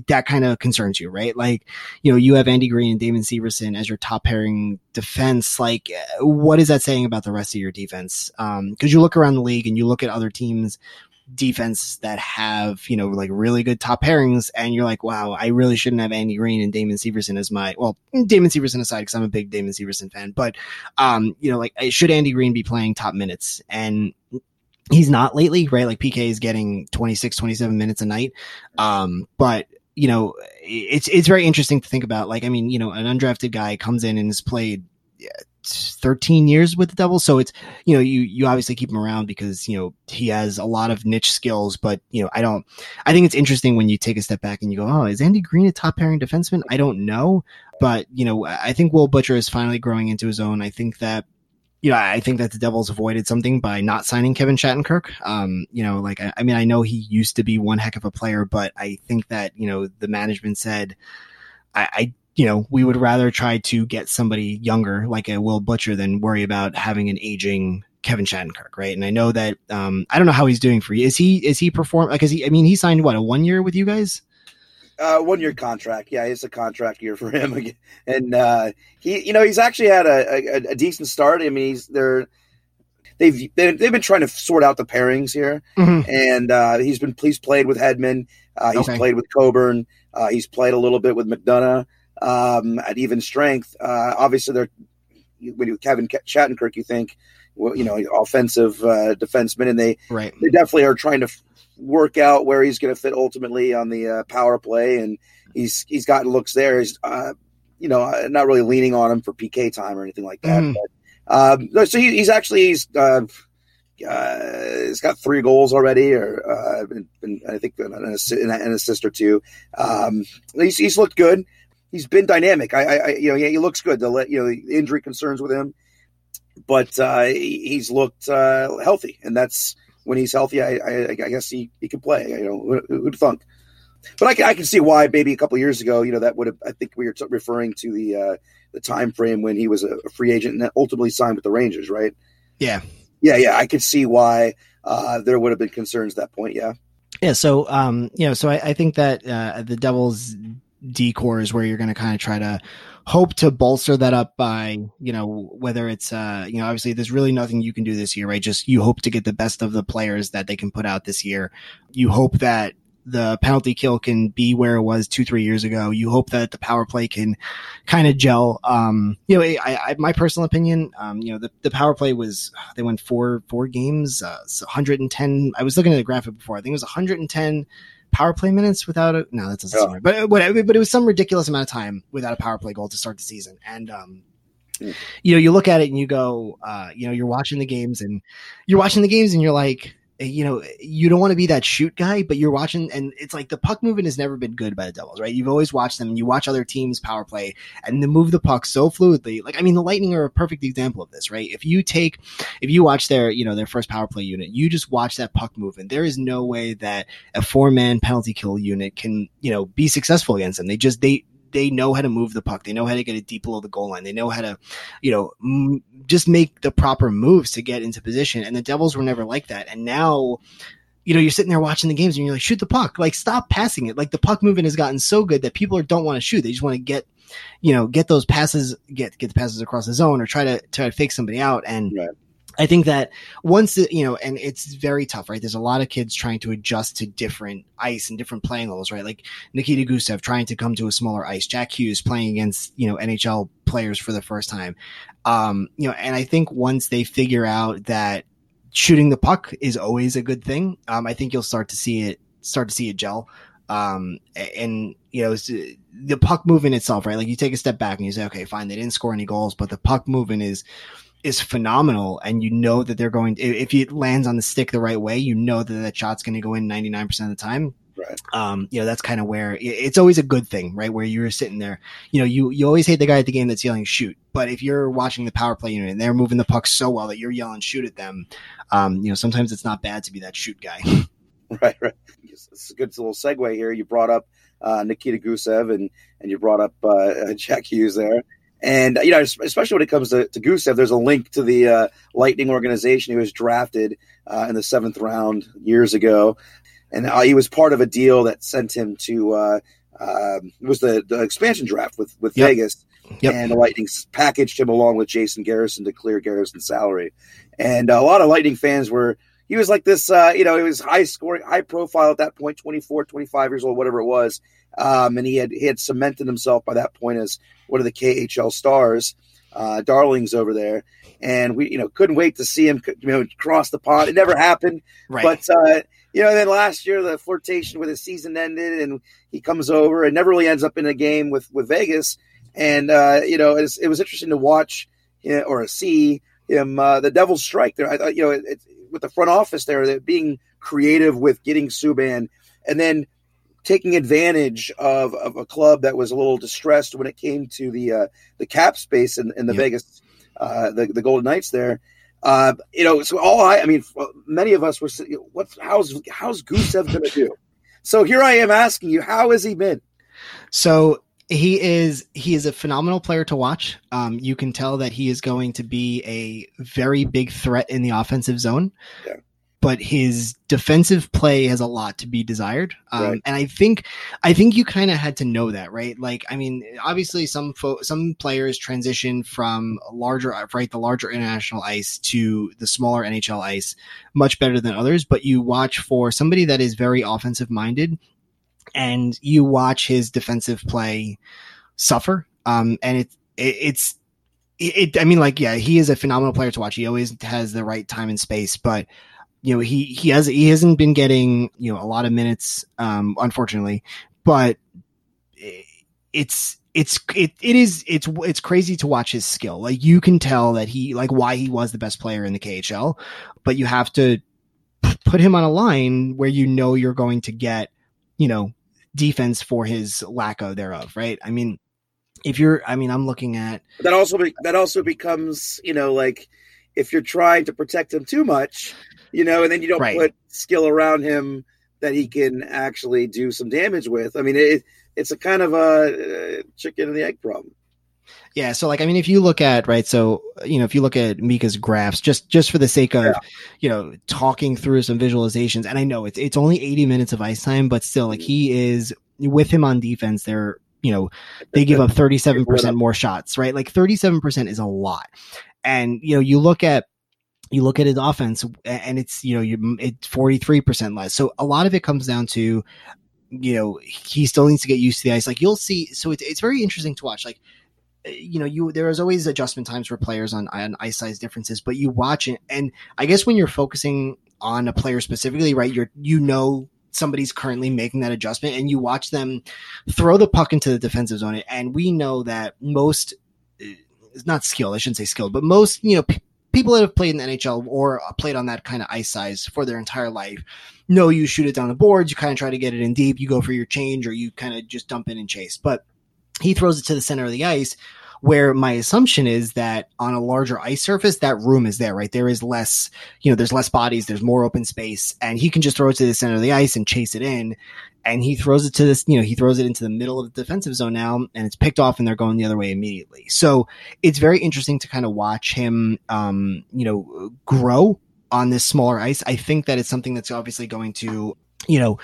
that kind of concerns you, right? Like, you know, you have Andy Greene and Damon Severson as your top pairing defense. Like, uh, what is that saying about the rest of your defense? Um, cause you look around the league and you look at other teams defense that have, you know, like really good top pairings and you're like, wow, I really shouldn't have Andy Greene and Damon Severson as my, well, Damon Severson aside, cause I'm a big Damon Severson fan, but, um, you know, like should Andy Greene be playing top minutes? And he's not lately, right? Like PK is getting 26, 27 minutes a night. Um, but you know, it's, it's very interesting to think about. Like, I mean, you know, an undrafted guy comes in and has played 13 years with the Devils. So it's, you know, you, you obviously keep him around because, you know, he has a lot of niche skills, but, you know, I don't, I think it's interesting when you take a step back and you go, oh, is Andy Greene a top pairing defenseman? I don't know. But, you know, I think Will Butcher is finally growing into his own. I think that, you know, I think that the Devils avoided something by not signing Kevin Shattenkirk. Um, you know, like, I, I mean, I know he used to be one heck of a player, but I think that, you know, the management said, I, I you know, we would rather try to get somebody younger like a Will Butcher than worry about having an aging Kevin Shattenkirk, right? And I know that um, I don't know how he's doing for you. Is he is he perform like is he? I mean, he signed what a one year with you guys. Uh, one year contract. Yeah, it's a contract year for him. [laughs] again. And uh, he, you know, he's actually had a, a, a decent start. I mean, he's they're they've been, they've been trying to sort out the pairings here, Mhm. and uh, he's been he's played with Hedman. Uh, he's Okay. played with Coburn. Uh, he's played a little bit with McDonagh um, at even strength. Uh, obviously, they're when you Kevin Shattenkirk, you think, well, you know, offensive uh, defenseman, and they Right. they definitely are trying to work out where he's going to fit ultimately on the uh, power play, and he's he's gotten looks there. He's uh, you know uh, not really leaning on him for PK time or anything like that. Mhm. But, um, so he, he's actually he's uh, uh, he's got three goals already, or uh, and, and I think an, an assi- an an assist or two. Um, he's he's looked good. He's been dynamic. I, I, you know, he, he looks good. The let you know the injury concerns with him, but uh, he's looked uh, healthy, and that's when he's healthy. I, I, I guess he, he can play. You know, who, who'd thunk? But I, can- I can see why. Maybe a couple of years ago, you know, that would have. I think we were t- referring to the uh, the time frame when he was a, a free agent and then ultimately signed with the Rangers, right? Yeah. Yeah, yeah. I could see why uh, there would have been concerns at that point. Yeah. Yeah. So, um, you know, so I, I think that uh, the Devils D corps is where you're going to kind of try to hope to bolster that up by, you know, whether it's, uh, you know, obviously there's really nothing you can do this year, right? Just you hope to get the best of the players that they can put out this year. You hope that the penalty kill can be where it was two, three years ago. You hope that the power play can kind of gel. Um, you know, I, I, my personal opinion, um, you know, the, the power play was, they went four, four games, uh, so 110. I was looking at the graphic before. I think it was 110 power play minutes without a, no, that doesn't Yeah. seem right. But, whatever, but it was some ridiculous amount of time without a power play goal to start the season. And, um, Mm. you know, you look at it and you go, uh, you know, you're watching the games and you're watching the games and you're like, you know, you don't want to be that shoot guy, but you're watching, and it's like the puck movement has never been good by the Devils, right? You've always watched them, and you watch other teams' power play, and they move the puck so fluidly. Like, I mean, the Lightning are a perfect example of this, right? If you take, if you watch their, you know, their first power play unit, you just watch that puck movement. There is no way that a four man penalty kill unit can, you know, be successful against them. They just they they know how to move the puck. They know how to get it deep below the goal line. They know how to, you know, m- just make the proper moves to get into position. And the Devils were never like that. And now, you know, you're sitting there watching the games and you're like, shoot the puck. Like, stop passing it. Like, the puck movement has gotten so good that people don't want to shoot. They just want to get, you know, get those passes, get get the passes across the zone or try to try to fake somebody out. And right. I think that once you know, and it's very tough, right? There's a lot of kids trying to adjust to different ice and different playing levels, right? Like Nikita Gusev trying to come to a smaller ice, Jack Hughes playing against you know NHL players for the first time, um, you know, and I think once they figure out that shooting the puck is always a good thing, um, I think you'll start to see it start to see it gel. Um, and you know, the puck movement itself, right? Like you take a step back and you say, okay, fine, they didn't score any goals, but the puck movement is is phenomenal and you know that they're going if it lands on the stick the right way you know that that shot's going to go in 99% of the time. Right. Um you know that's kind of where it's always a good thing right? Where you're sitting there you know you you always hate the guy at the game that's yelling shoot. But if you're watching the power play unit and they're moving the puck so well that you're yelling shoot at them um you know sometimes it's not bad to be that shoot guy. [laughs] [laughs] Right right. It's a good little segue here. You brought up uh, Nikita Gusev and and you brought up uh, [laughs] Jack Hughes there and you know, especially when it comes to, to Gusev, there's a link to the uh, Lightning organization. He was drafted uh, in the seventh round years ago, and uh, he was part of a deal that sent him to uh, um, it was the, the expansion draft with with yep. Vegas. Yep. And the Lightning packaged him along with Jason Garrison to clear Garrison's salary. And a lot of Lightning fans were he was like this, uh, you know, he was high scoring, high profile at that point, 24, 25 years old, whatever it was. Um, and he had he had cemented himself by that point as one of the KHL stars, uh, darlings over there. And we, you know, couldn't wait to see him, you know, cross the pond. It never happened, right. but uh, you know, then last year the flirtation with his season ended, and he comes over and never really ends up in a game with with Vegas. And uh, you know, it was, it was interesting to watch you know, or see him uh, the Devils strike there. I thought, you know, it, it, with the front office there, that being creative with getting Subban, and then taking advantage of, of a club that was a little distressed when it came to the uh, the cap space in, in the yep. Vegas uh, the the Golden Knights there. Uh, you know, so all I, I mean, many of us were, what's how's how's Gusev going to do? So here I am asking you, how has he been? So he is he is a phenomenal player to watch. Um, you can tell that he is going to be a very big threat in the offensive zone. Yeah but his defensive play has a lot to be desired. Um, right. And I think, I think you kind of had to know that, right? Like, I mean, obviously some fo- some players transition from larger, right, the larger international ice to the smaller NHL ice much better than others. But you watch for somebody that is very offensive minded, and you watch his defensive play suffer. Um, and it, it it's it, I mean, like, yeah, he is a phenomenal player to watch. He always has the right time and space, but you know he he has he hasn't been getting you know a lot of minutes um unfortunately but it's it's it, it is it's it's crazy to watch his skill like you can tell that he like why he was the best player in the KHL but you have to put him on a line where you know you're going to get you know defense for his lack of thereof right i mean if you're i mean i'm looking at that also that also becomes you know like if you're trying to protect him too much you know, and then you don't right. put skill around him that he can actually do some damage with. I mean, it, it's a kind of a uh, chicken and the egg problem. Yeah, so like I mean, if you look at right, so you know, if you look at Micah's graphs, just just for the sake of yeah. you know talking through some visualizations, and I know it's it's only eighty minutes of ice time, but still, like he is with him on defense, they're you know they give up thirty seven percent more shots, right? Like thirty seven percent is a lot, and you know you look at you look at his offense and it's you know you it's 43% less. So a lot of it comes down to you know he still needs to get used to the ice. Like you'll see so it's, it's very interesting to watch. Like you know you there is always adjustment times for players on, on ice size differences but you watch it and i guess when you're focusing on a player specifically right you're you know somebody's currently making that adjustment and you watch them throw the puck into the defensive zone and we know that most eh, not skilled i shouldn't say skilled but most you know p- people that have played in the NHL or played on that kind of ice size for their entire life know you shoot it down the boards, you kind of try to get it in deep, you go for your change, or you kind of just dump in and chase. But he throws it to the center of the ice where my assumption is that on a larger ice surface, that room is there, right? There is less, you know, there's less bodies, there's more open space, and he can just throw it to the center of the ice and chase it in. And he throws it to this, you know, he throws it into the middle of the defensive zone now, and it's picked off, and they're going the other way immediately. So it's very interesting to kind of watch him, um, you know, grow on this smaller ice. I think that it's something that's obviously going to, you know,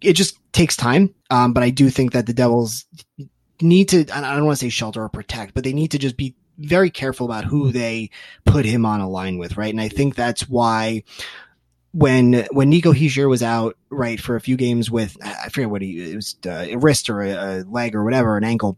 it just takes time. Um, but I do think that the Devils need to, I don't want to say shelter or protect, but they need to just be very careful about who they put him on a line with, right? And I think that's why when when Nico Hischier was out, right, for a few games with I forget what he it was uh, a wrist or a, a, leg or whatever, an ankle.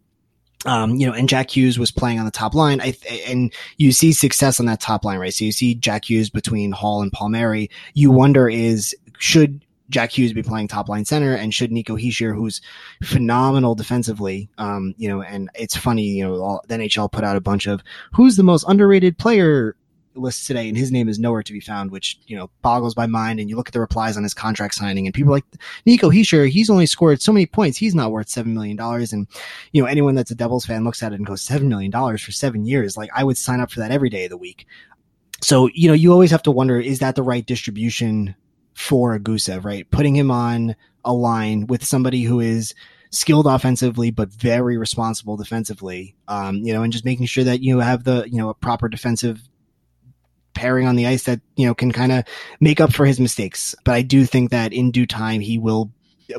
Um, you know, and Jack Hughes was playing on the top line. I and you see success on that top line, right? So you see Jack Hughes between Hall and Palmieri. You wonder is should Jack Hughes be playing top line center and should Nico Hischier, who's phenomenal defensively, um, you know, and it's funny, you know, all, the NHL put out a bunch of who's the most underrated player list today, and his name is nowhere to be found, which you know boggles my mind. And you look at the replies on his contract signing, and people like Nico Hischier, he's only scored so many points, he's not worth seven million dollars. And you know anyone that's a Devils fan looks at it and goes seven million dollars for seven years, like I would sign up for that every day of the week. So you know you always have to wonder is that the right distribution for Gusev, right? Putting him on a line with somebody who is skilled offensively but very responsible defensively um, you know and just making sure that you have the you know a proper defensive pairing on the ice that you know can kind of make up for his mistakes but i do think that in due time he will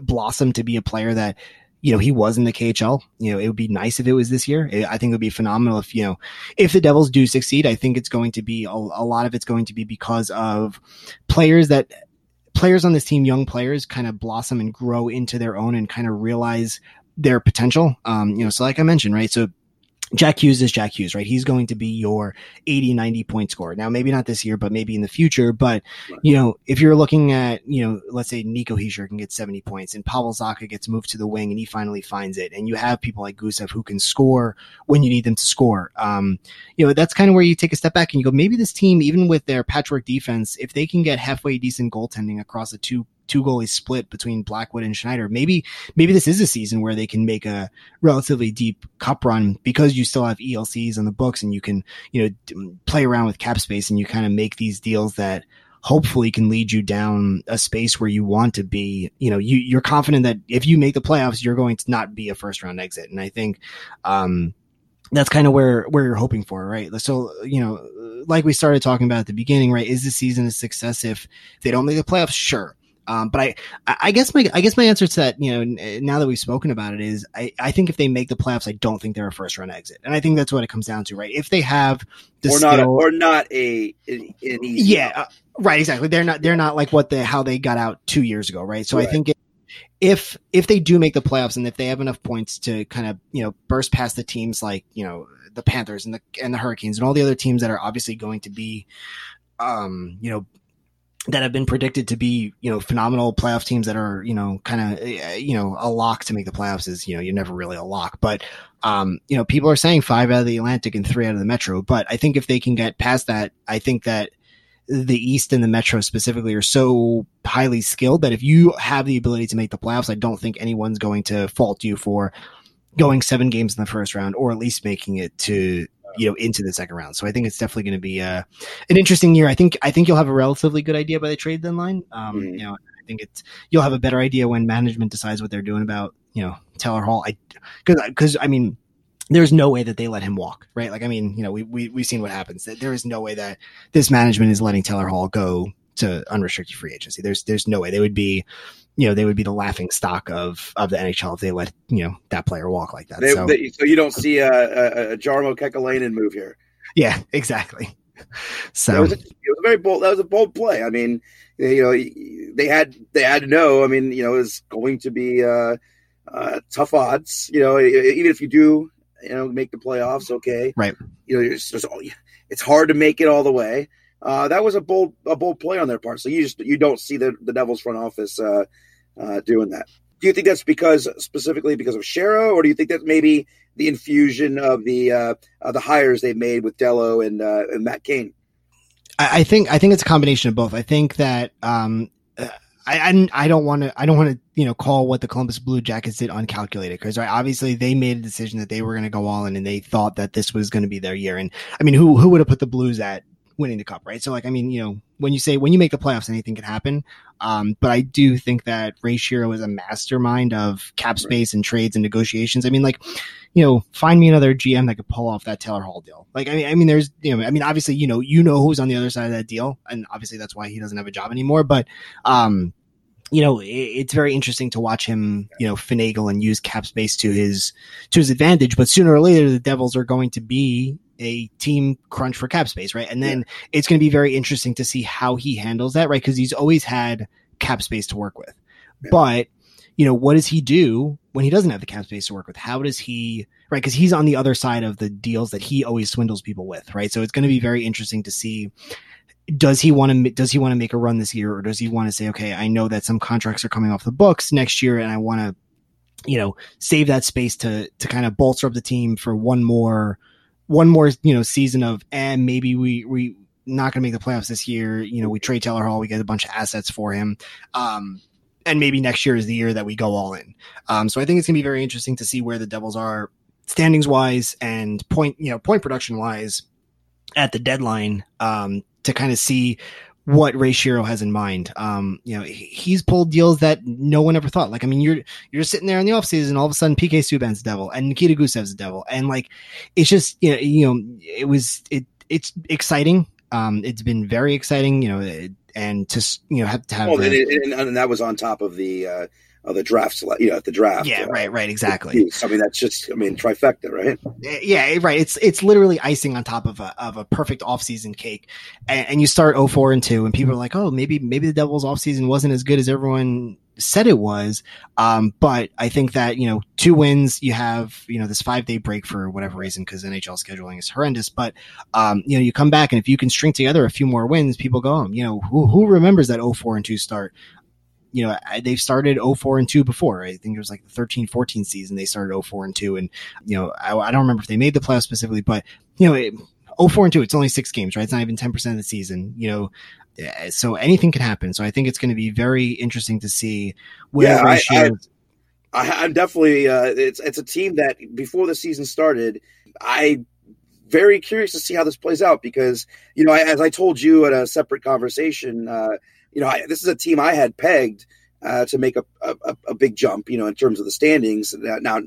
blossom to be a player that you know, he was in the KHL. You know, it would be nice if it was this year. I think it would be phenomenal if, you know, if the Devils do succeed, I think it's going to be a, a lot of it's going to be because of players that players on this team, young players, kind of blossom and grow into their own and kind of realize their potential. Um, you know, so like I mentioned, right? So Jack Hughes is Jack Hughes, right? He's going to be your 80, 90 point scorer. Now, maybe not this year, but maybe in the future. But, you know, if you're looking at, you know, let's say Nico Hischier can get 70 points and Pavel Zacha gets moved to the wing and he finally finds it. And you have people like Gusev who can score when you need them to score. Um, you know, that's kind of where you take a step back and you go, maybe this team, even with their patchwork defense, if they can get halfway decent goaltending across a two two goalies split between Blackwood and Schneider. Maybe maybe this is a season where they can make a relatively deep cup run because you still have ELCs on the books and you can you know play around with cap space and you kind of make these deals that hopefully can lead you down a space where you want to be. You know, you, you're confident that if you make the playoffs, you're going to not be a first round exit. And I think, um, that's kind of where, where you're hoping for, right? So, you know, like we started talking about at the beginning, right? Is the season a success if they don't make the playoffs? Sure. Um, but I, I guess my, I guess my answer to that, you know, now that we've spoken about it is, I, I think if they make the playoffs, I don't think they're a first round exit, and I think that's what it comes down to, right? If they have the or skill, not, or not a, an, easy yeah, uh, right, exactly. They're not, they're not like what the how they got out two years ago, right? So right. I think it, if if they do make the playoffs and if they have enough points to kind of you know burst past the teams like you know the Panthers and the and the Hurricanes and all the other teams that are obviously going to be um you know that have been predicted to be, you know, phenomenal playoff teams that are, you know, kind of, eh, you know, a lock to make the playoffs is, you know, you're never really a lock. But, um, you know, people are saying five out of the Atlantic and three out of the Metro. But I think if they can get past that, I think that the East and the Metro specifically are so highly skilled that if you have the ability to make the playoffs, I don't think anyone's going to fault you for going seven games in the first round or at least making it to you know into the second round. So I think it's definitely going to be uh, an interesting year. I think I think you'll have a relatively good idea by the trade deadline. Um, mm-hmm. You know, I think it's you'll have a better idea when management decides what they're doing about you know Taylor Hall. I because because I mean. There's no way that they let him walk, right? Like, I mean, you know, we, we, we've seen what happens. There is no way that this management is letting Taylor Hall go to unrestricted free agency. There's, there's no way they would be, you know, they would be the laughing stock of of the NHL if they let you know that player walk like that. They, so, they, so you don't see a, a, a Jarmo Kekalainen move here. Yeah, [laughs] exactly. So it was, a, it was a very bold. That was a bold play. I mean, you know, they had they had to know. I mean, you know, it was going to be uh, uh, tough odds. You know, even if you do, you know, make the playoffs, okay, right? You know, it's, it's hard to make it all the way uh, that was a bold a bold play on their part. So you just you don't see the the Devils front office uh, uh, doing that. do you think that's because specifically because of Shero, or do you think that maybe the infusion of the uh, uh, the hires they made with Dellow and uh, and Matt Cane? I, I, think I think it's a combination of both. I think that um, uh, I, I don't want to I don't want to you know call what the Columbus Blue Jackets did uncalculated because right obviously they made a decision that they were going to go all in and they thought that this was going to be their year and I mean who who would have put the Blues at winning the cup right so like I mean you know when you say when you make the playoffs anything can happen. Um, but I do think that Ray Shero is a mastermind of cap space and trades and negotiations. I mean like you know find me another GM that could pull off that Taylor Hall deal. Like I mean I mean there's you know I mean obviously you know you know who's on the other side of that deal and obviously that's why he doesn't have a job anymore. But um you know, it's very interesting to watch him, you know, finagle and use cap space to his to his advantage. But sooner or later, the Devils are going to be a team crunch for cap space, right? And then yeah. it's going to be very interesting to see how he handles that, right? Because he's always had cap space to work with, yeah. but you know, what does he do when he doesn't have the cap space to work with? How does he, right? Because he's on the other side of the deals that he always swindles people with, right? So it's going to be very interesting to see does he want to does he want to make a run this year or does he want to say okay i know that some contracts are coming off the books next year and i want to you know save that space to to kind of bolster up the team for one more one more you know season of and maybe we we not going to make the playoffs this year. You know we trade Taylor Hall we get a bunch of assets for him. Um and maybe next year is the year that we go all in. Um so i think it's going to be very interesting to see where the devils are standings wise and point you know point production wise at the deadline um to kind of see what Ray Shero has in mind. Um, you know, he's pulled deals that no one ever thought. Like, I mean, you're you're sitting there in the offseason, and all of a sudden PK Subban's the devil and Nikita Gusev's the devil. And like it's just you know, you know, it was it it's exciting. Um, it's been very exciting, you know, and to you know have to have well, and, and, and, that was on top of the uh of the draft, you know, at the draft. Yeah, uh, right, right, exactly. I mean, that's just, I mean, trifecta, right? Yeah, right. It's it's literally icing on top of a of a perfect offseason cake, and, and you start 04 and two, and people are like, oh, maybe maybe the Devils offseason wasn't as good as everyone said it was. Um, but I think that you know, two wins, you have you know this five day break for whatever reason because NHL scheduling is horrendous. But um, you know, you come back and if you can string together a few more wins, people go, you know, who who remembers that 04 and two start? You know, they've started 04 and 2 before. I think it was like the 13 14 season they started 04 and 2. And, you know, I, I don't remember if they made the playoffs specifically, but, you know, it, 04 and 2, it's only six games, right? It's not even 10% of the season, you know. So anything can happen. So I think it's going to be very interesting to see where yeah, ratios. I, I, I'm definitely, uh, it's, it's a team that before the season started, I very curious to see how this plays out because you know I, as I told you at a separate conversation, uh, you know, I, this is a team I had pegged uh, to make a, a, a, big jump, you know, in terms of the standings. Now,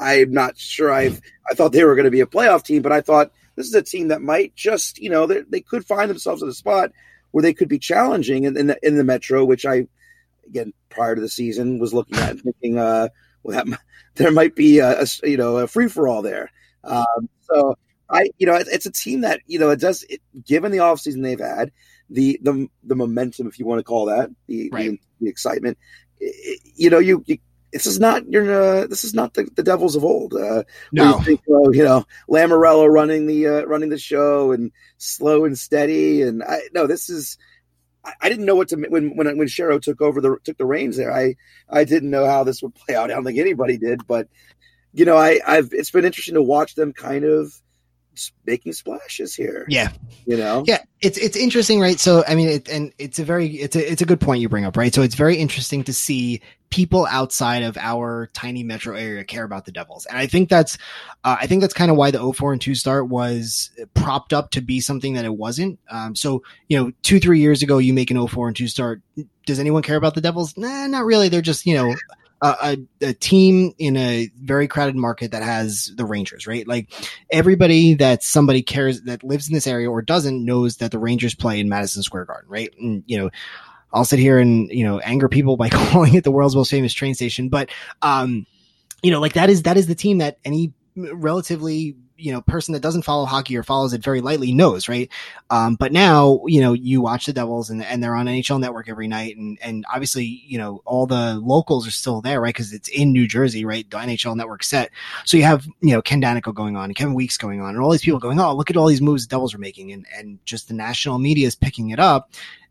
I'm not sure I've, I thought they were going to be a playoff team, but I thought this is a team that might just, you know, they, could find themselves in a spot where they could be challenging in, in, the, in the Metro, which I, again, prior to the season was looking at and thinking, uh, well, that, [laughs] there might be a, a you know, a free for all there. Um, so I, you know, it, it's a team that, you know, it does, it, given the offseason they've had, the the the momentum, if you want to call that the right. the, the, excitement. You know, you, you this is not your uh, this is not the, the Devils of old. Uh, no, you, think, uh, you know Lamoriello running the uh, running the show and slow and steady, and I no, this is. I, I didn't know what to when when when Shero took over the took the reins there. I I didn't know how this would play out. I don't think anybody did, but you know, I I've it's been interesting to watch them kind of making splashes here. Yeah, you know. Yeah, it's it's interesting, right? So I mean, it, and it's a very it's a it's a good point you bring up, right? So it's very interesting to see people outside of our tiny metro area care about the Devils, and I think that's uh, I think that's kind of why the 04 and 2 start was propped up to be something that it wasn't. Um, so you know, two three years ago, you make an 04 and 2 start. Does anyone care about the Devils? Nah, not really. They're just you know a, a, team in a very crowded market that has the Rangers, right? Like everybody that somebody cares that lives in this area or doesn't knows that the Rangers play in Madison Square Garden, right? And you know, I'll sit here and you know anger people [laughs] by calling it the world's most famous train station, but um, you know, like that is that is the team that any relatively you know person that doesn't follow hockey or follows it very lightly knows, right? Um, but now you know you watch the Devils and and they're on NHL Network every night, and and obviously you know all the locals are still there, right? Because it's in New Jersey, right? The NHL Network set, so you have you know Ken Daneyko going on and Kevin Weekes going on, and all these people going, oh look at all these moves the Devils are making, and and just the national media is picking it up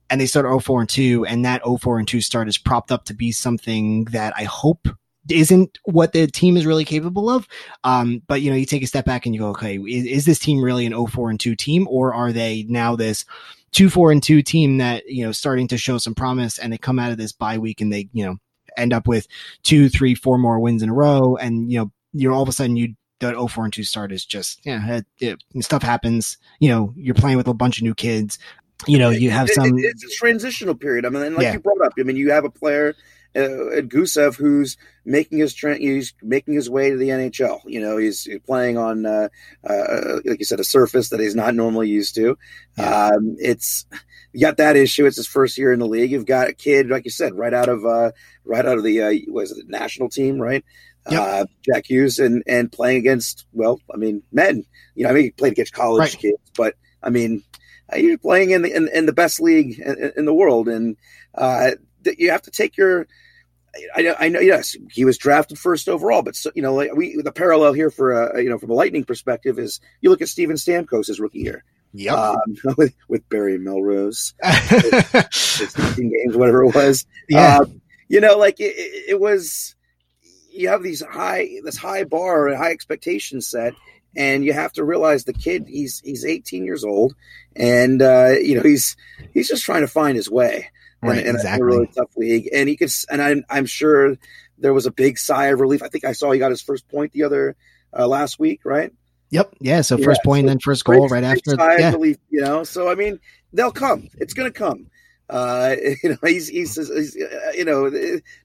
and they start 04 and 2 and that 04 and 2 start is propped up to be something that I hope isn't what the team is really capable of. Um, but you know, you take a step back and you go, okay, is, is this team really an 04 and 2 team or are they now this two, four and two team that, you know, starting to show some promise and they come out of this bye week and they, you know, end up with two, three, four more wins in a row. And, you know, you're all of a sudden you that 04 and 2 start is just yeah it, it, stuff happens you know you're playing with a bunch of new kids you know you have some it, it's a transitional period i mean like yeah. you brought up i mean you have a player uh, at Gusev who's making his tra- he's making his way to the NHL. You know, he's playing on uh, uh, like you said a surface that he's not normally used to. Yeah. Um, it's you got that issue. It's his first year in the league. You've got a kid, like you said, right out of uh, right out of the uh, was it the national team, right? Yep. Uh, Jack Hughes and and playing against well, I mean, men. You know, I mean, he played against college right. kids, but I mean, uh, you're playing in the in, in the best league in, in the world, and uh, you have to take your. I know, I know. Yes, he was drafted first overall, but so, you know, like we the parallel here for uh, you know from a Lightning perspective is you look at Steven Stamkos' rookie year. Yep. Um, [laughs] with, with Barry Melrose, [laughs] 16 games, whatever it was. Yeah. Um, you know, like it, it was you have these high this high bar and high expectations set and you have to realize the kid he's he's 18 years old and uh, you know he's he's just trying to find his way right, in, in exactly. a really tough league and he could and I'm, I'm sure there was a big sigh of relief i think i saw he got his first point the other uh, last week right Yep. Yeah. So first yeah, point, so then first goal right after. Yeah. Relief, you know. So I mean, they'll come. It's going to come. [laughs] Uh, you know, he's, he's, he's uh, you know,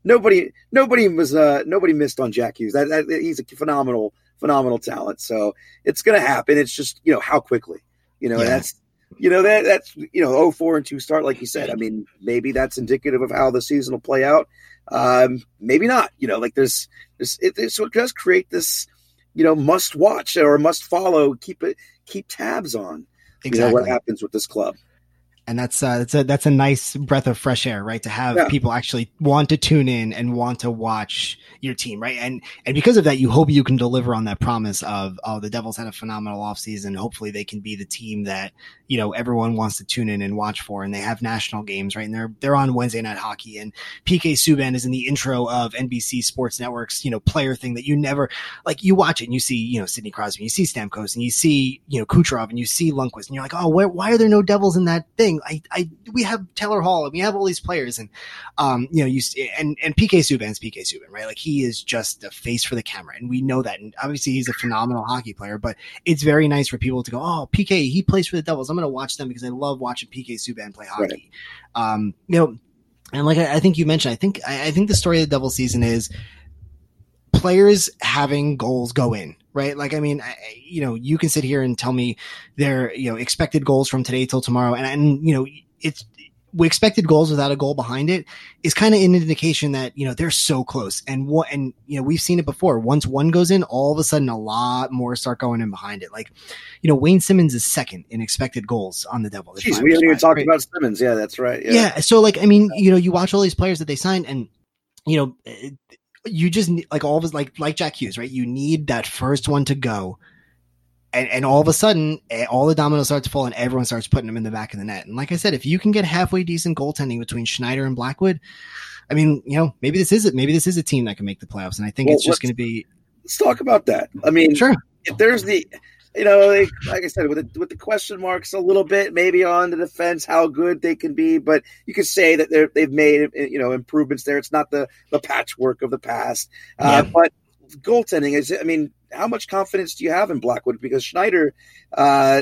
nobody, nobody was, uh, nobody missed on Jack Hughes. That, that, he's a phenomenal, phenomenal talent. So it's going to happen. It's just, you know, how quickly, you know, yeah. that's, you know, that that's, you know, 04 and 2 start, like you said. I mean, maybe that's indicative of how the season will play out. Um, maybe not, you know, like there's, there's, it, it, so it does create this, you know, must watch or must follow, keep it, keep tabs on, exactly. you know, what happens with this club and that's uh, that's a that's a nice breath of fresh air, right? To have yeah. people actually want to tune in and want to watch your team, right? And and because of that, you hope you can deliver on that promise of oh, the Devils had a phenomenal offseason. Hopefully, they can be the team that you know everyone wants to tune in and watch for. And they have national games, right? And they're they're on Wednesday night hockey. And PK Subban is in the intro of NBC Sports Network's you know player thing that you never like. You watch it and you see you know Sidney Crosby, you see Stamkos, and you see you know Kucherov, and you see Lundqvist, and you're like, oh, where, why are there no Devils in that thing? I, I, we have Taylor Hall and we have all these players and, um, you know, you, and, and PK Subban's PK Subban, right? Like he is just a face for the camera and we know that. And obviously he's a phenomenal hockey player, but it's very nice for people to go, Oh, PK, he plays for the Devils. I'm going to watch them because I love watching PK Subban play hockey. Right. Um, you know, and like I, I, think you mentioned, I think, I, I think the story of the Devil season is, players having goals go in, right? Like, I mean, I, you know, you can sit here and tell me their, you know, expected goals from today till tomorrow. And, and, you know, it's, we expected goals without a goal behind it is kind of an indication that, you know, they're so close. And what, and, you know, we've seen it before. Once one goes in, all of a sudden a lot more start going in behind it. Like, you know, Wayne Simmonds is second in expected goals on the Devil. Jeez, we haven't even talked about Simmonds Yeah, that's right. Yeah. yeah. So, like, I mean, you know, you watch all these players that they signed and, you know, you just like all of us like like Jack Hughes, right? You need that first one to go. And, and all of a sudden, eh, all the dominoes start to fall, and everyone starts putting them in the back of the net. And like I said, if you can get halfway decent goaltending between Schneider and Blackwood, I mean, you know, maybe this is it. Maybe this is a team that can make the playoffs. And I think well, it's just going to be. Let's talk about that. I mean, sure. If there's the you know, they, like I said, with the, with the question marks a little bit, maybe on the defense, how good they can be, but you could say that they're, they've made you know improvements there. It's not the the patchwork of the past, uh, but goaltending is. I mean, how much confidence do you have in Blackwood? Because Schneider, uh,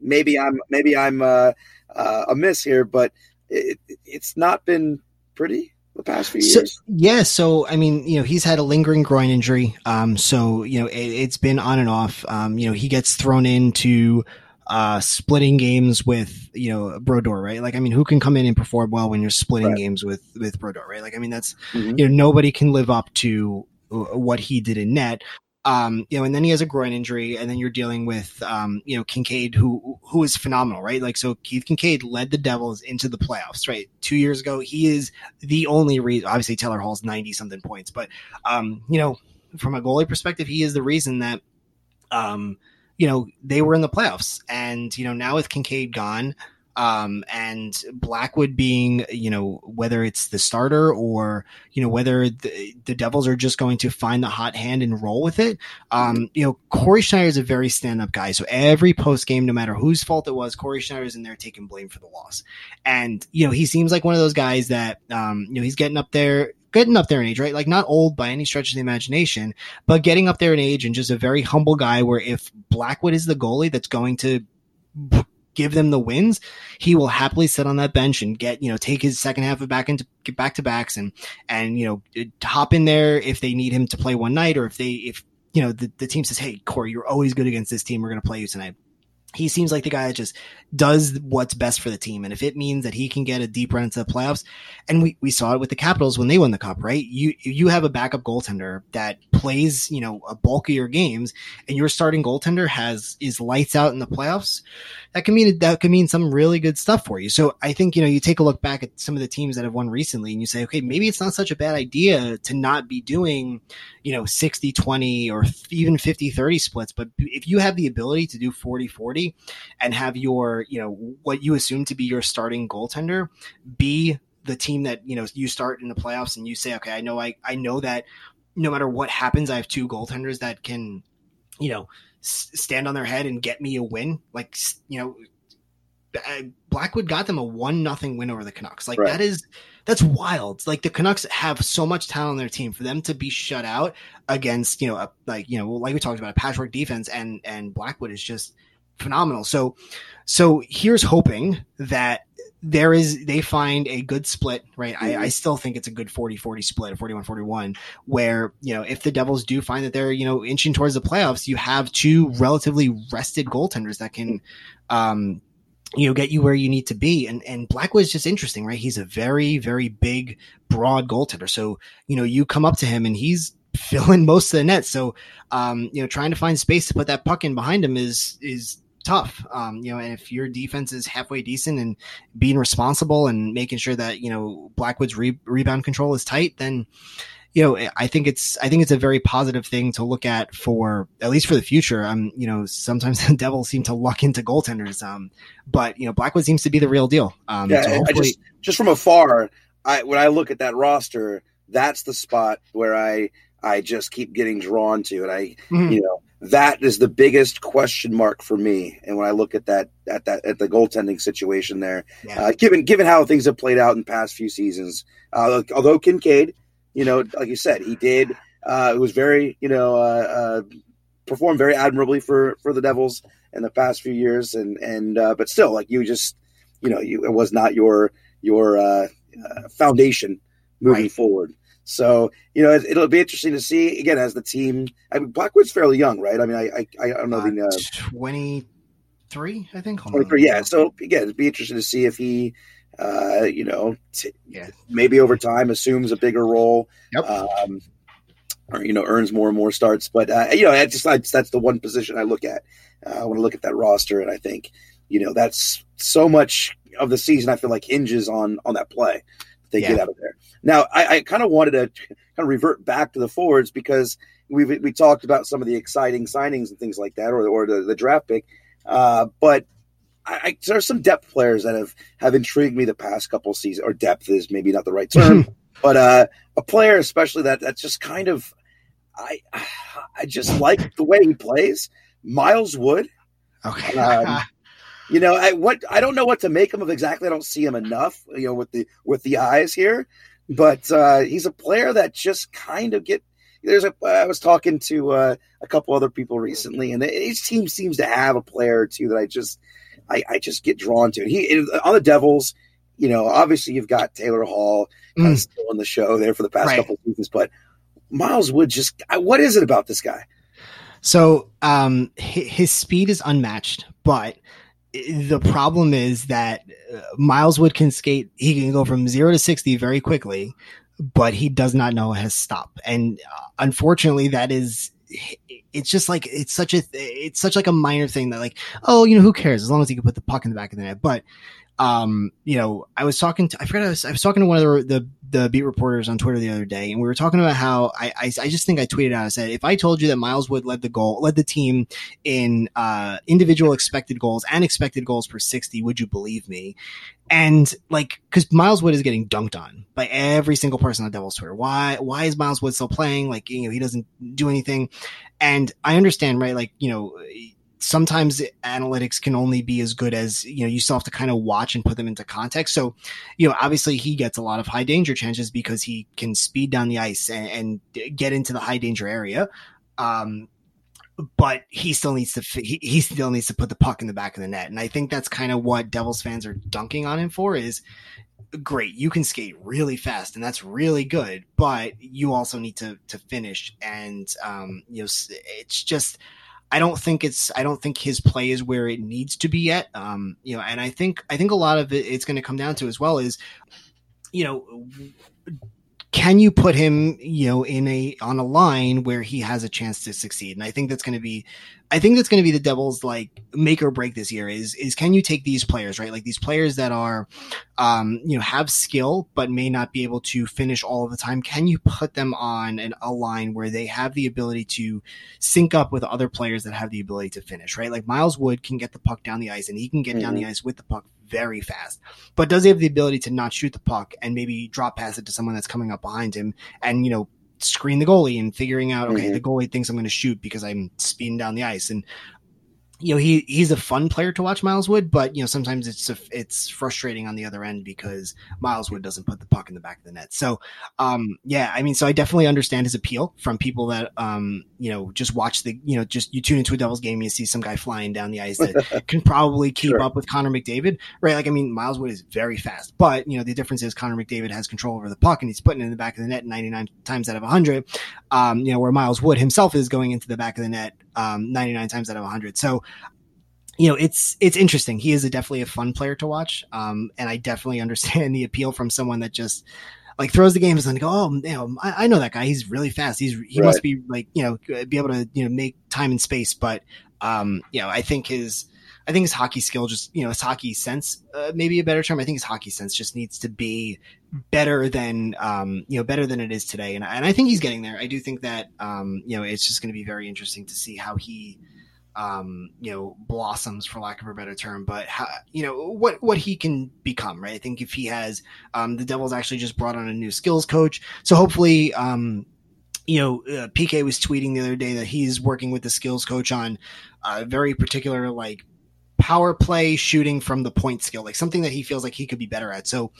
maybe I'm maybe I'm uh, uh, a miss here, but it, it's not been pretty the past few so, years? Yeah. So, I mean, you know, he's had a lingering groin injury. Um, so, you know, it, has been on and off. Um, you know, he gets thrown into, uh, splitting games with, you know, Brodeur, right? Like, I mean, who can come in and perform well when you're splitting right. games with, with Brodeur, right? Like, I mean, that's, mm-hmm. you know, nobody can live up to uh, what he did in net. Um, you know, and then he has a groin injury, and then you're dealing with, um, you know, Kinkaid, who who is phenomenal, right? Like, so Keith Kinkaid led the Devils into the playoffs, right? Two years ago, he is the only reason. Obviously, Taylor Hall's ninety something points, but, um, you know, from a goalie perspective, he is the reason that, um, you know, they were in the playoffs, and you know, now with Kinkaid gone, Um, and Blackwood being, you know, whether it's the starter or, you know, whether the, the Devils are just going to find the hot hand and roll with it. Um, you know, Cory Schneider is a very stand up guy. So every post game, no matter whose fault it was, Cory Schneider is in there taking blame for the loss. And, you know, he seems like one of those guys that, um, you know, he's getting up there getting up there in age, right? Like not old by any stretch of the imagination, but getting up there in age and just a very humble guy where if Blackwood is the goalie that's going to give them the wins, he will happily sit on that bench and get, you know, take his second half of back into get back to backs and, and, you know, hop in there if they need him to play one night or if they, if, you know, the, the team says, Hey, Cory, you're always good against this team. We're going to play you tonight he seems like the guy that just does what's best for the team. And if it means that he can get a deep run into the playoffs, and we, we saw it with the Capitals when they won the cup, right? You you have a backup goaltender that plays, you know, a bulk of your games, and your starting goaltender has is lights out in the playoffs. That can mean that can mean some really good stuff for you. So I think you know you take a look back at some of the teams that have won recently, and you say, okay, maybe it's not such a bad idea to not be doing, you know, 60 20 or even 50 30 splits. But if you have the ability to do 40 40 and have your, you know, what you assume to be your starting goaltender be the team that, you know, you start in the playoffs and you say, okay, I know, I, I know that no matter what happens, I have two goaltenders that can, you know, s- stand on their head and get me a win. Like, you know, uh, Blackwood got them a one nothing win over the Canucks. Like right. that is that's wild. Like the Canucks have so much talent on their team for them to be shut out against you know a, like you know like we talked about a patchwork defense and and Blackwood is just phenomenal. So so here's hoping that there is they find a good split right. I, I, still think it's a good 40-40 split 41-41 where you know if the devils do find that they're you know inching towards the playoffs you have two relatively rested goaltenders that can um you know get you where you need to be and and blackwood's just interesting right he's a very very big broad goaltender so you know you come up to him and he's [laughs] filling most of the net so um you know trying to find space to put that puck in behind him is is tough. Um, you know, and if your defense is halfway decent and being responsible and making sure that you know Blackwood's re- rebound control is tight, then you know I think it's I think it's a very positive thing to look at for at least for the future. Um, you know, sometimes [laughs] the Devils seem to luck into goaltenders, um, but you know Blackwood seems to be the real deal. Um, yeah, so I just just from afar, I when I look at that roster, that's the spot where I I just keep getting drawn to, and I mm-hmm. you know that is the biggest question mark for me. And when I look at that at that at the goaltending situation there, yeah. uh, given given how things have played out in past few seasons, uh, although Kinkaid, you know, like you said, he did. Uh, it was very, you know, uh, uh, performed very admirably for for the Devils in the past few years, and and uh, but still, like you just, you know, you it was not your your foundation moving right. forward. So you know, it, will be interesting to see again as the team. I mean, Blackwood's fairly young, right? I mean, I I, I don't know uh, the uh, twenty three, I think. Twenty three, yeah. So again, it'd be interesting to see if he, uh, you know, t- yeah, maybe over time assumes a bigger role. Yep. Um, or you know earns more and more starts, but uh, you know I just I, that's the one position I look at uh, want to look at that roster, and I think you know that's so much of the season I feel like hinges on on that play they yeah. get out of there. Now, I, I kind of wanted to kind of revert back to the forwards because we we talked about some of the exciting signings and things like that, or or the, the draft pick. Uh, but I, I, there's some depth players that have have intrigued me the past couple seasons. Or depth is maybe not the right [laughs] term, but uh, a player especially that that's just kind of I I just like the way he plays. Miles Wood. Okay. Um, you know, I what I don't know what to make him of exactly. I don't see him enough, you know, with the with the eyes here. But uh, he's a player that just kind of get. There's a. I was talking to uh, a couple other people recently, and his team seems to have a player or two that I just, I, I just get drawn to. He on the Devils, you know, obviously you've got Taylor Hall mm. still on the show there for the past right. couple of seasons, but Miles Wood just. What is it about this guy? So um, his speed is unmatched, but the problem is that uh, Miles Wood can skate. He can go from zero to 60 very quickly, but he does not know his stop. And uh, unfortunately, that is, it's just like, it's such a, it's such like a minor thing that like, oh, you know, who cares as long as he can put the puck in the back of the net. But, um, you know, I was talking to, I forgot I was, I was talking to one of the, the the beat reporters on Twitter the other day, and we were talking about how I, I, I just think I tweeted out. I said, if I told you that Miles Wood led the goal, led the team in uh, individual expected goals and expected goals per sixty, would you believe me? And like, because Miles Wood is getting dunked on by every single person on Devils Twitter. Why? Why is Miles Wood still playing? Like, you know, he doesn't do anything. And I understand, right? Like, you know sometimes analytics can only be as good as you know you still have to kind of watch and put them into context. So you know obviously he gets a lot of high danger chances because he can speed down the ice and, and get into the high danger area. Um, but he still needs to he, he still needs to put the puck in the back of the net. And i think that's kind of what devils fans are dunking on him for is great you can skate really fast and that's really good but you also need to to finish. And um you know it's just I don't think it's I don't think his play is where it needs to be yet. Um, you know, and I think I think a lot of it it's going to come down to as well is, you know, can you put him, you know, in a on a line where he has a chance to succeed? And I think that's going to be I think that's going to be the Devils like make or break this year is is can you take these players right like these players that are um, you know have skill but may not be able to finish all of the time can you put them on an, a line where they have the ability to sync up with other players that have the ability to finish right like Miles Wood can get the puck down the ice and he can get mm-hmm. down the ice with the puck very fast but does he have the ability to not shoot the puck and maybe drop pass it to someone that's coming up behind him and you know screen the goalie and figuring out okay mm-hmm. the goalie thinks I'm going to shoot because I'm speeding down the ice and you know he he's a fun player to watch Miles Wood, but you know sometimes it's it's frustrating on the other end because Miles Wood doesn't put the puck in the back of the net. So um, yeah, I mean, so I definitely understand his appeal from people that um, you know just watch the you know just you tune into a Devils game and you see some guy flying down the ice that [laughs] can probably keep sure. up with Connor McDavid, right? Like I mean, Miles Wood is very fast, but you know the difference is Connor McDavid has control over the puck and he's putting it in the back of the net 99 times out of 100. Um, you know where Miles Wood himself is going into the back of the net um, 99 times out of 100. So you know, it's it's interesting. He is a, definitely a fun player to watch, um, and I definitely [laughs] understand the appeal from someone that just like throws the games and go, oh, you know, I, I know that guy. He's really fast. He's he right. must be like you know be able to you know make time and space. But um, you know, I think his I think his hockey skill just you know his hockey sense uh, maybe a better term. I think his hockey sense just needs to be better than um, you know better than it is today, and and I think he's getting there. I do think that um, you know it's just going to be very interesting to see how he um, you know, blossoms for lack of a better term, but how, you know, what, what he can become, right? I think if he has, um, the Devils actually just brought on a new skills coach. So hopefully, um, you know, uh, PK was tweeting the other day that he's working with the skills coach on a very particular, like, power play shooting from the point skill, like something that he feels like he could be better at. So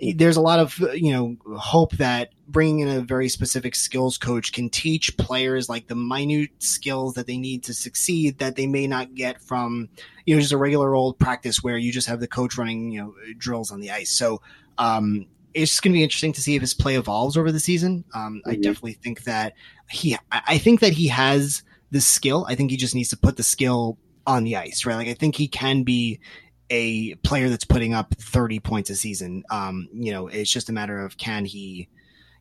there's a lot of, you know, hope that bringing in a very specific skills coach can teach players like the minute skills that they need to succeed that they may not get from, you know, just a regular old practice where you just have the coach running, you know, drills on the ice. So, um, it's just going to be interesting to see if his play evolves over the season. Um, mm-hmm. I definitely think that he, I think that he has the skill. I think he just needs to put the skill on the ice, right? Like I think he can be a player that's putting up 30 points a season. Um, you know, it's just a matter of can he,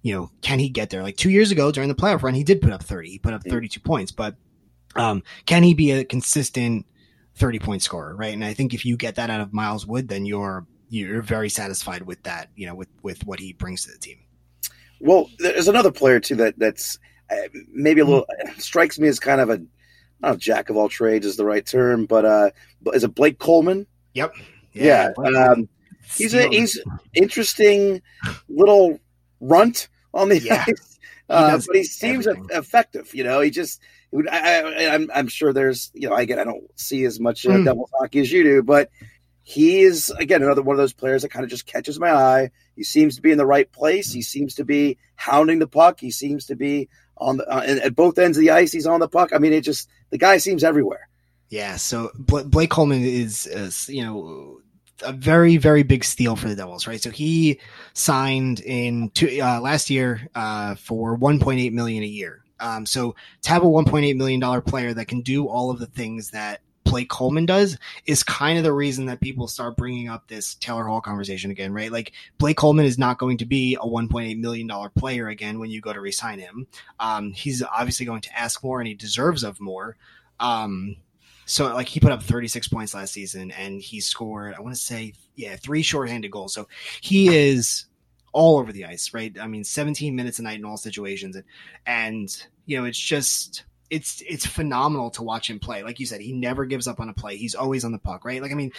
you know, can he get there? Like two years ago during the playoff run, he did put up 30, he put up 32 mm-hmm. points, but um, can he be a consistent 30 point scorer, right? And I think if you get that out of Miles Wood, then you're you're very satisfied with that, you know, with with what he brings to the team. Well, there's another player too that that's uh, maybe a little strikes me as kind of a not jack of all trades is the right term, but uh, is it Blake Coleman? Yep. Yeah. yeah um, he's a he's interesting little runt on the yeah. ice, uh, but he seems everything. effective. You know, he just. I, am I'm, I'm sure there's you know I get I don't see as much uh, mm. Devils hockey as you do, but he is again another one of those players that kind of just catches my eye. He seems to be in the right place. He seems to be hounding the puck. He seems to be on the uh, at both ends of the ice. He's on the puck. I mean, it just the guy seems everywhere. Yeah. So Blake Coleman is, is you know a very very big steal for the Devils, right? So he signed in two, uh, last year uh, for 1.8 million a year. Um, so to have a 1.8 million dollar player that can do all of the things that Blake Coleman does is kind of the reason that people start bringing up this Taylor Hall conversation again, right? Like Blake Coleman is not going to be a 1.8 million dollar player again when you go to resign him. Um, he's obviously going to ask more, and he deserves of more. Um, so like he put up 36 points last season, and he scored I want to say yeah three shorthanded goals. So he is all over the ice, right? I mean, 17 minutes a night in all situations, and, and you know, it's just it's it's phenomenal to watch him play. Like you said, he never gives up on a play. He's always on the puck, right? Like I mean,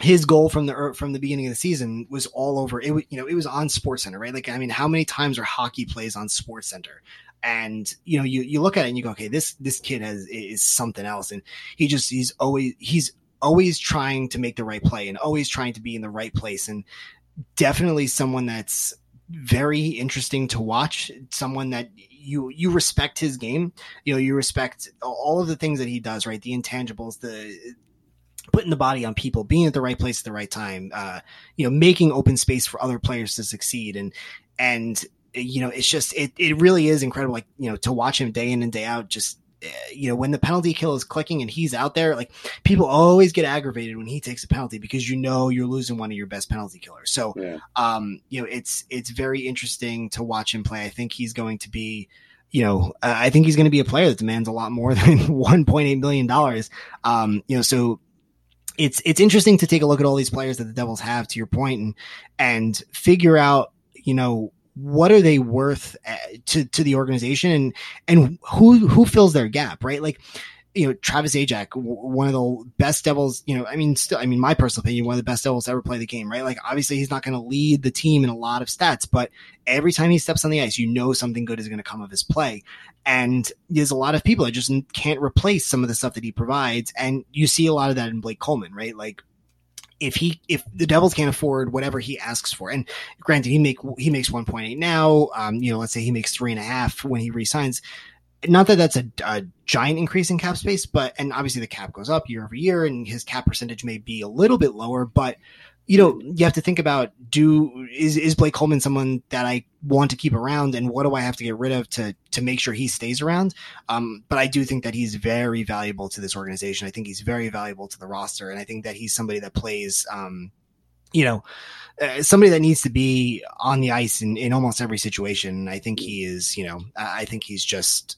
his goal from the er, from the beginning of the season was all over. It was you know it was on Sports Center, right? Like I mean, how many times are hockey plays on Sports Center? And you know, you you look at it and you go, okay, this this kid has is something else, and he just he's always he's always trying to make the right play and always trying to be in the right place, and definitely someone that's very interesting to watch. Someone that you you respect his game. You know, you respect all of the things that he does, right? The intangibles, the putting the body on people, being at the right place at the right time, uh, you know, making open space for other players to succeed. And, and, you know, it's just, it, it really is incredible. Like, you know, to watch him day in and day out, just, you know, when the penalty kill is clicking and he's out there, like people always get aggravated when he takes a penalty because you know you're losing one of your best penalty killers. So, yeah. um, you know, it's it's very interesting to watch him play. I think he's going to be, you know, I think he's going to be a player that demands a lot more [laughs] than 1.8 million dollars. Um, you know, so it's it's interesting to take a look at all these players that the Devils have to your point and and figure out you know what are they worth uh, to to the organization and and who who fills their gap right like you know, Travis Zajac, one of the best Devils, you know, I mean, still, I mean, my personal opinion, one of the best Devils ever play the game, right? Like, obviously, he's not going to lead the team in a lot of stats, but every time he steps on the ice, you know something good is going to come of his play. And there's a lot of people that just can't replace some of the stuff that he provides. And you see a lot of that in Blake Coleman, right? Like, if he if the Devils can't afford whatever he asks for, and granted he make he makes one point eight now, um, you know, let's say he makes three and a half when he resigns not that that's a, a, giant increase in cap space, but and obviously the cap goes up year over year, and his cap percentage may be a little bit lower. But you know, you have to think about do is is Blake Coleman someone that I want to keep around, and what do I have to get rid of to to make sure he stays around? Um, but I do think that he's very valuable to this organization. I think he's very valuable to the roster, and I think that he's somebody that plays. Um, you know, uh, somebody that needs to be on the ice in, in almost every situation. I think he is, you know, I think he's just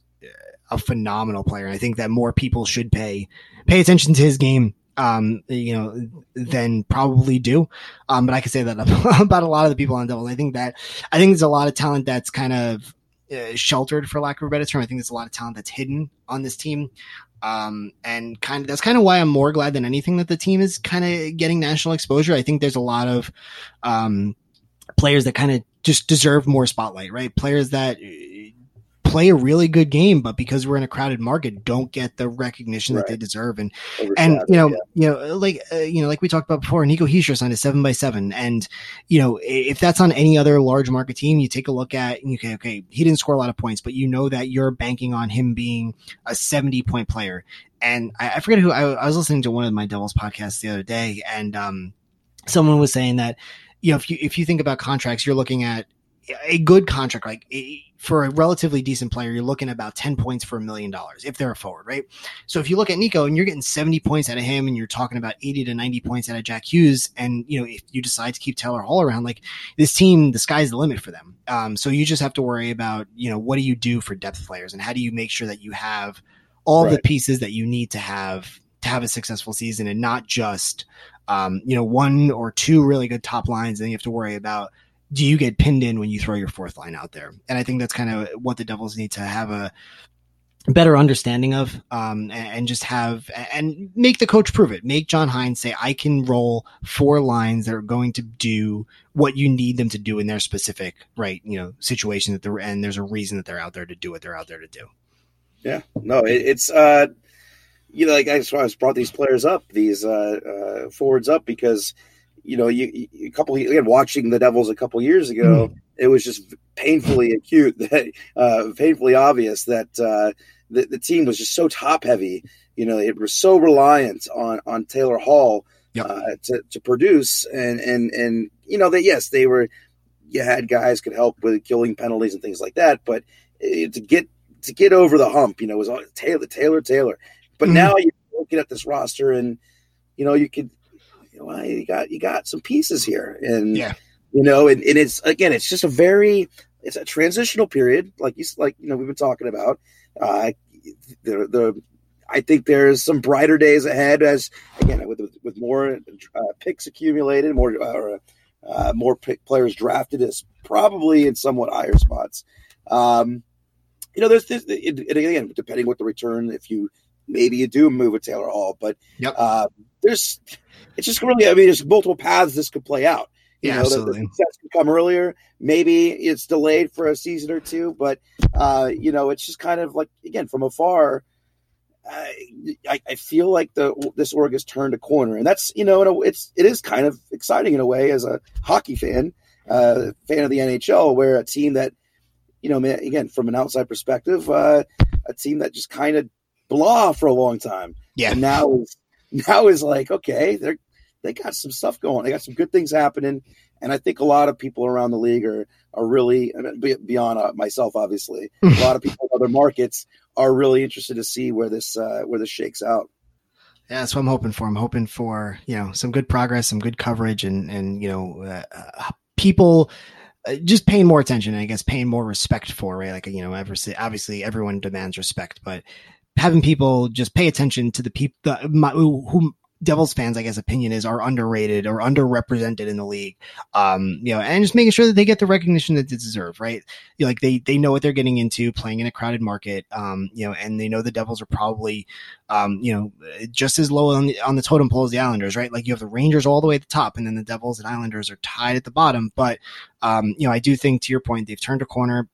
a phenomenal player. And I think that more people should pay pay attention to his game um, you know, than probably do. Um, but I can say that [laughs] about a lot of the people on Devil. I think that I think there's a lot of talent that's kind of uh, sheltered, for lack of a better term. I think there's a lot of talent that's hidden on this team. Um, and kind of that's kind of why I'm more glad than anything that the team is kind of getting national exposure. I think there's a lot of um, players that kind of just deserve more spotlight, right? Players that play a really good game, but because we're in a crowded market, don't get the recognition right. that they deserve. And and you know, yeah. you know, like uh, you know, like we talked about before, Nico Hischier signed a seven by seven, and you know, if that's on any other large market team, you take a look at, and you okay, okay, he didn't score a lot of points, but you know that you're banking on him being a seventy point player. And I, I forget who I, I was listening to one of my Devils podcasts the other day, and um, someone was saying that you know if you if you think about contracts, you're looking at a good contract, like for a relatively decent player, you're looking at about 10 points for a million dollars if they're a forward, right? So if you look at Nico and you're getting 70 points out of him and you're talking about 80 to 90 points out of Jack Hughes, and you know, if you decide to keep Taylor Hall around, like this team, the sky's the limit for them. Um, so you just have to worry about, you know, what do you do for depth players and how do you make sure that you have all right. the pieces that you need to have to have a successful season and not just um, you know, one or two really good top lines, and you have to worry about do you get pinned in when you throw your fourth line out there? And I think that's kind of what the Devils need to have a better understanding of, um, and, just have and make the coach prove it. Make John Hynes say, "I can roll four lines that are going to do what you need them to do in their specific right, you know, situation that they're and there's a reason that they're out there to do what they're out there to do." Yeah, no, it, it's uh, you know, like I just brought these players up, these uh, uh forwards up because you know, you, you a couple again watching the Devils a couple years ago, mm. it was just painfully acute [laughs] that uh, painfully obvious that uh, the, the team was just so top heavy. You know, it was so reliant on on Taylor Hall yep. uh, to to produce, and and and you know that yes, they were you had guys could help with killing penalties and things like that, but to get to get over the hump, you know, was all Taylor Taylor Taylor. But mm. now you're looking at this roster, and you know you could well, you got you got some pieces here, and yeah, you know, and, and it's again, it's just a very it's a transitional period, like you like you know we've been talking about. Uh, the the I think there's some brighter days ahead as again with with more uh, picks accumulated, more uh, uh, more players drafted is probably in somewhat higher spots. Um, you know, there's this, it, it, again, depending what the return, if you maybe you do move with Taylor Hall, but yep. uh, there's it's just really, I mean, there's multiple paths this could play out. You yeah, know, absolutely. The, the success could come earlier. Maybe it's delayed for a season or two, but uh, you know, it's just kind of like again from afar. I, I feel like the this org has turned a corner, and that's you know it's it is kind of exciting in a way as a hockey fan, uh, fan of the NHL, where a team that you know again from an outside perspective, uh, a team that just kind of blah for a long time, yeah, and now is now is like okay, they're they got some stuff going, they got some good things happening, and I think a lot of people around the league are are really beyond uh, myself, obviously, [laughs] a lot of people in other markets are really interested to see where this uh, where this shakes out. Yeah, that's what I'm hoping for. I'm hoping for you know some good progress, some good coverage, and and you know uh, uh people uh, just paying more attention. I guess paying more respect for right. Like you know, obviously everyone demands respect, but having people just pay attention to the people the, who Devils fans, I guess, opinion is are underrated or underrepresented in the league. Um, you know, and just making sure that they get the recognition that they deserve, right? You know, like they they know what they're getting into, playing in a crowded market. Um, you know, and they know the Devils are probably, um, you know, just as low on the on the totem pole as the Islanders, right? Like you have the Rangers all the way at the top, and then the Devils and Islanders are tied at the bottom. But, um, you know, I do think to your point, they've turned a corner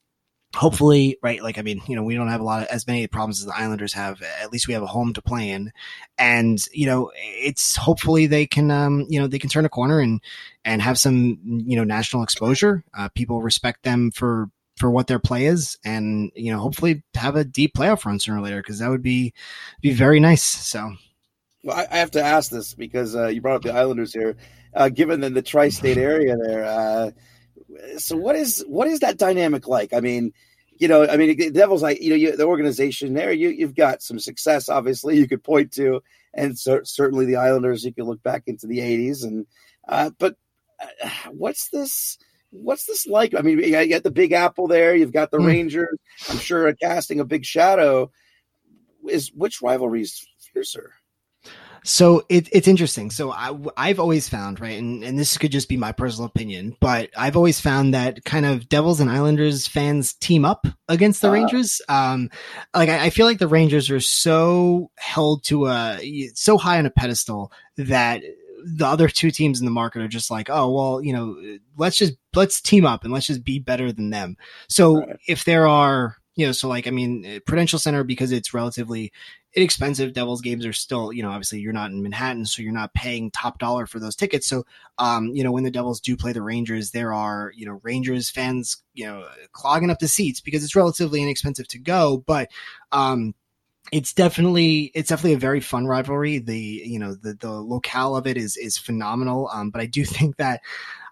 hopefully, right? Like, I mean, you know, we don't have a lot of as many problems as the Islanders have. At least we have a home to play in, and you know, it's hopefully they can, um, you know, they can turn a corner and and have some, you know, national exposure. Uh, people respect them for for what their play is, and you know, hopefully have a deep playoff run sooner or later because that would be be very nice. So. Well, I, have to ask this because uh, you brought up the Islanders here. Uh, given the, the tri-state [laughs] area there, uh, so what is what is that dynamic like? I mean, you know, I mean, the Devils, like you know, you, the organization there, you you've got some success, obviously, [laughs] you could point to, and certainly the Islanders, you can look back into the '80s, and uh, but uh, [sighs] what's this? What's this like? I mean, you got the Big Apple there, you've got the mm. Rangers. I'm sure casting a big shadow. Is which rivalry is fiercer? So it, it's interesting. So I, I've always found, right, and, and this could just be my personal opinion, but I've always found that kind of Devils and Islanders fans team up against the uh, Rangers. Um, like I, I, feel like the Rangers are so held to a so high on a pedestal that the other two teams in the market are just like, oh well, you know, let's just let's team up and let's just be better than them. So right. if there are you know, so like, I mean, Prudential Center, because it's relatively inexpensive, Devils games are still, you know, obviously you're not in Manhattan, so you're not paying top dollar for those tickets. So, um, you know, when the Devils do play the Rangers, there are, you know, Rangers fans, you know, clogging up the seats because it's relatively inexpensive to go. But, um, it's definitely it's definitely a very fun rivalry. The you know the the locale of it is is phenomenal. Um, but I do think that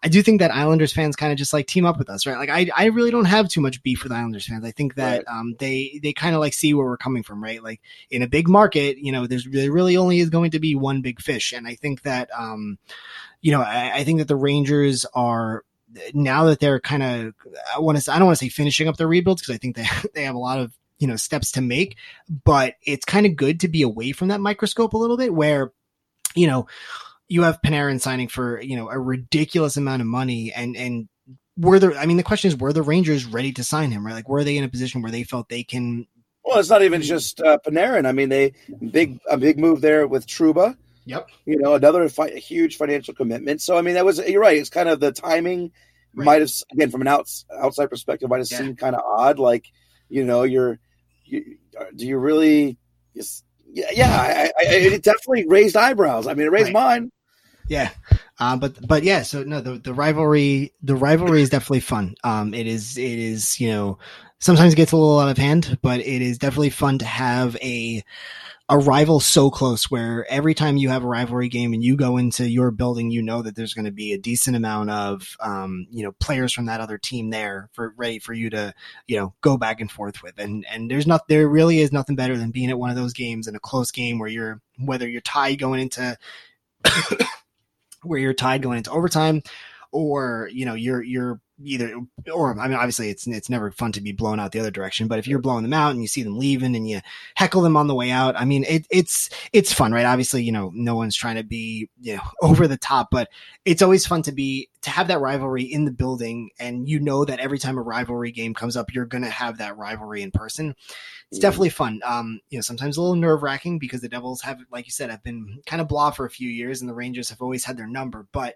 I do think that Islanders fans kind of just like team up with us, right? Like I I really don't have too much beef with Islanders fans. I think that right. um they they kind of like see where we're coming from, right? Like in a big market, you know, there's there really only is going to be one big fish, and I think that um you know I, I think that the Rangers are now that they're kind of I want to I don't want to say finishing up their rebuilds because I think they [laughs] they have a lot of you know steps to make but it's kind of good to be away from that microscope a little bit where you know you have Panarin signing for you know a ridiculous amount of money and and were the I mean the question is were the Rangers ready to sign him right? Like were they in a position where they felt they can well it's not even just uh, Panarin. I mean they big a big move there with Trouba. Yep. You know another fi- huge financial commitment. So I mean that was you're right it's kind of the timing right. might have again from an outs, outside perspective might have yeah. seemed kind of odd. Like you know you're you, do you really? Yeah, yeah. I, I, it definitely raised eyebrows. I mean, it raised right. mine. Yeah, uh, but but yeah. So no, the the rivalry the rivalry is definitely fun. Um, it is it is you know sometimes it gets a little out of hand, but it is definitely fun to have a a rival so close where every time you have a rivalry game and you go into your building, you know that there's going to be a decent amount of, um, you know, players from that other team there for ready for you to, you know, go back and forth with. And, and there's not, there really is nothing better than being at one of those games in a close game where you're, whether you're tied going into, [coughs] where you're tied going into overtime or, you know, you're, you're, either or I mean obviously it's it's never fun to be blown out the other direction but if you're blowing them out and you see them leaving and you heckle them on the way out I mean it, it's it's fun right? Obviously you know no one's trying to be you know [laughs] over the top but it's always fun to be to have that rivalry in the building and you know that every time a rivalry game comes up you're going to have that rivalry in person. It's definitely fun. Um you know sometimes a little nerve wracking because the Devils have like you said have been kind of blah for a few years and the Rangers have always had their number but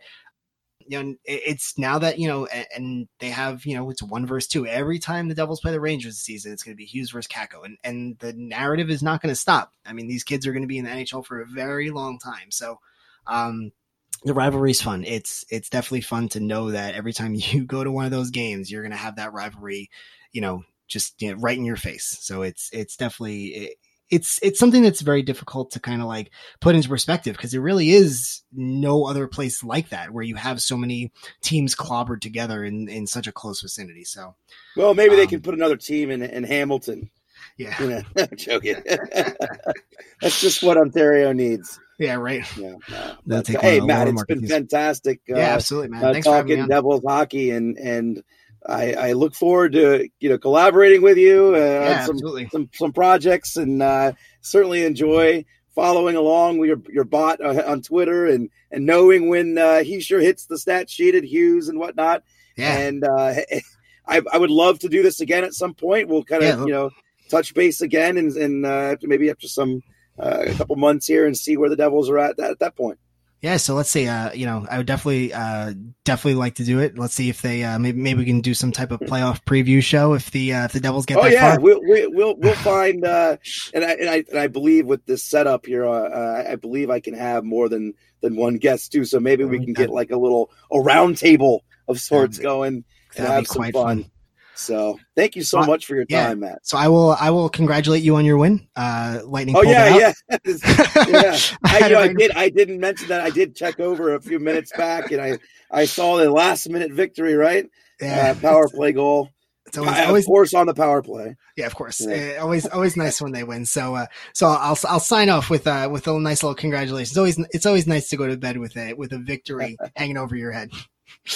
you know, it's now that you know, and they have you know, it's one versus two. Every time the Devils play the Rangers this season, it's going to be Hughes versus Kakko, and and the narrative is not going to stop. I mean, these kids are going to be in the NHL for a very long time, so. um the rivalry is fun. It's it's definitely fun to know that every time [laughs] you go to one of those games, you're going to have that rivalry, you know, just you know, right in your face. So it's it's definitely it, it's it's something that's very difficult to kind of like put into perspective because there really is no other place like that where you have so many teams clobbered together in in such a close vicinity. So, well, maybe um, they can put another team in in Hamilton. Yeah, you know, [laughs] I'm joking. [laughs] that's just what Ontario needs. Yeah, right. Yeah. No, hey, Matt, it's been fantastic. Yeah, uh, absolutely, man. Uh, Thanks talking Devils hockey and and I, I, look forward to you know collaborating with you uh, yeah, on some, absolutely. some some projects and uh, certainly enjoy following along with your your bot uh, on Twitter and and knowing when uh, Hischier hits the stat sheet at Hughes and whatnot. Yeah. And uh, [laughs] I, I would love to do this again at some point. We'll kind of yeah, you know touch base again and and uh, maybe after some a couple months here and see where the Devils are at that, at that point yeah, so let's see. Uh, you know, I would definitely, uh, definitely like to do it. Let's see if they, uh, maybe, maybe we can do some type of playoff preview show if the, uh, if the Devils get. Oh yeah, far. we'll, we'll, we'll find, uh, and I, and I, and I believe with this setup here, uh, I believe I can have more than than one guest too. So maybe we can get like a little a round table of sorts going and have some fun. fun. So thank you so much for your yeah. time, Matt. So I will I will congratulate you on your win. Uh, Lightning. Oh yeah, yeah, [laughs] yeah. [laughs] I, you know, I did. I didn't mention that. I did check over a few minutes back, and I I saw the last minute victory. Right. Yeah. Uh, power play goal. It's always, always, of course on the power play. Yeah, of course. Yeah. Uh, always, always nice when they win. So, uh, so I'll I'll sign off with uh with a nice little congratulations. It's always it's always nice to go to bed with a with a victory [laughs] hanging over your head.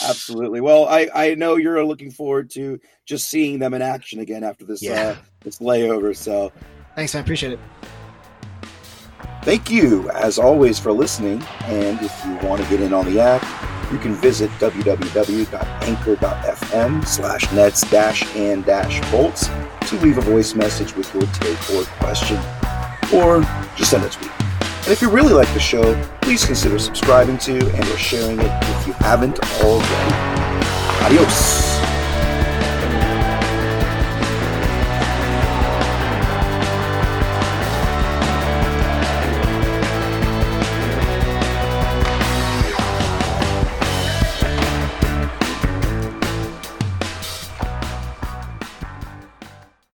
Absolutely. Well, I, I know you're looking forward to just seeing them in action again after this yeah. uh, this layover. So, thanks, I appreciate it. Thank you, as always, for listening. And if you want to get in on the act, you can visit www.anchor.fm slash nets dash and dash bolts to leave a voice message with your take or question, or just send a tweet. And if you really like the show, please consider subscribing to and or sharing it if you haven't already. Adios.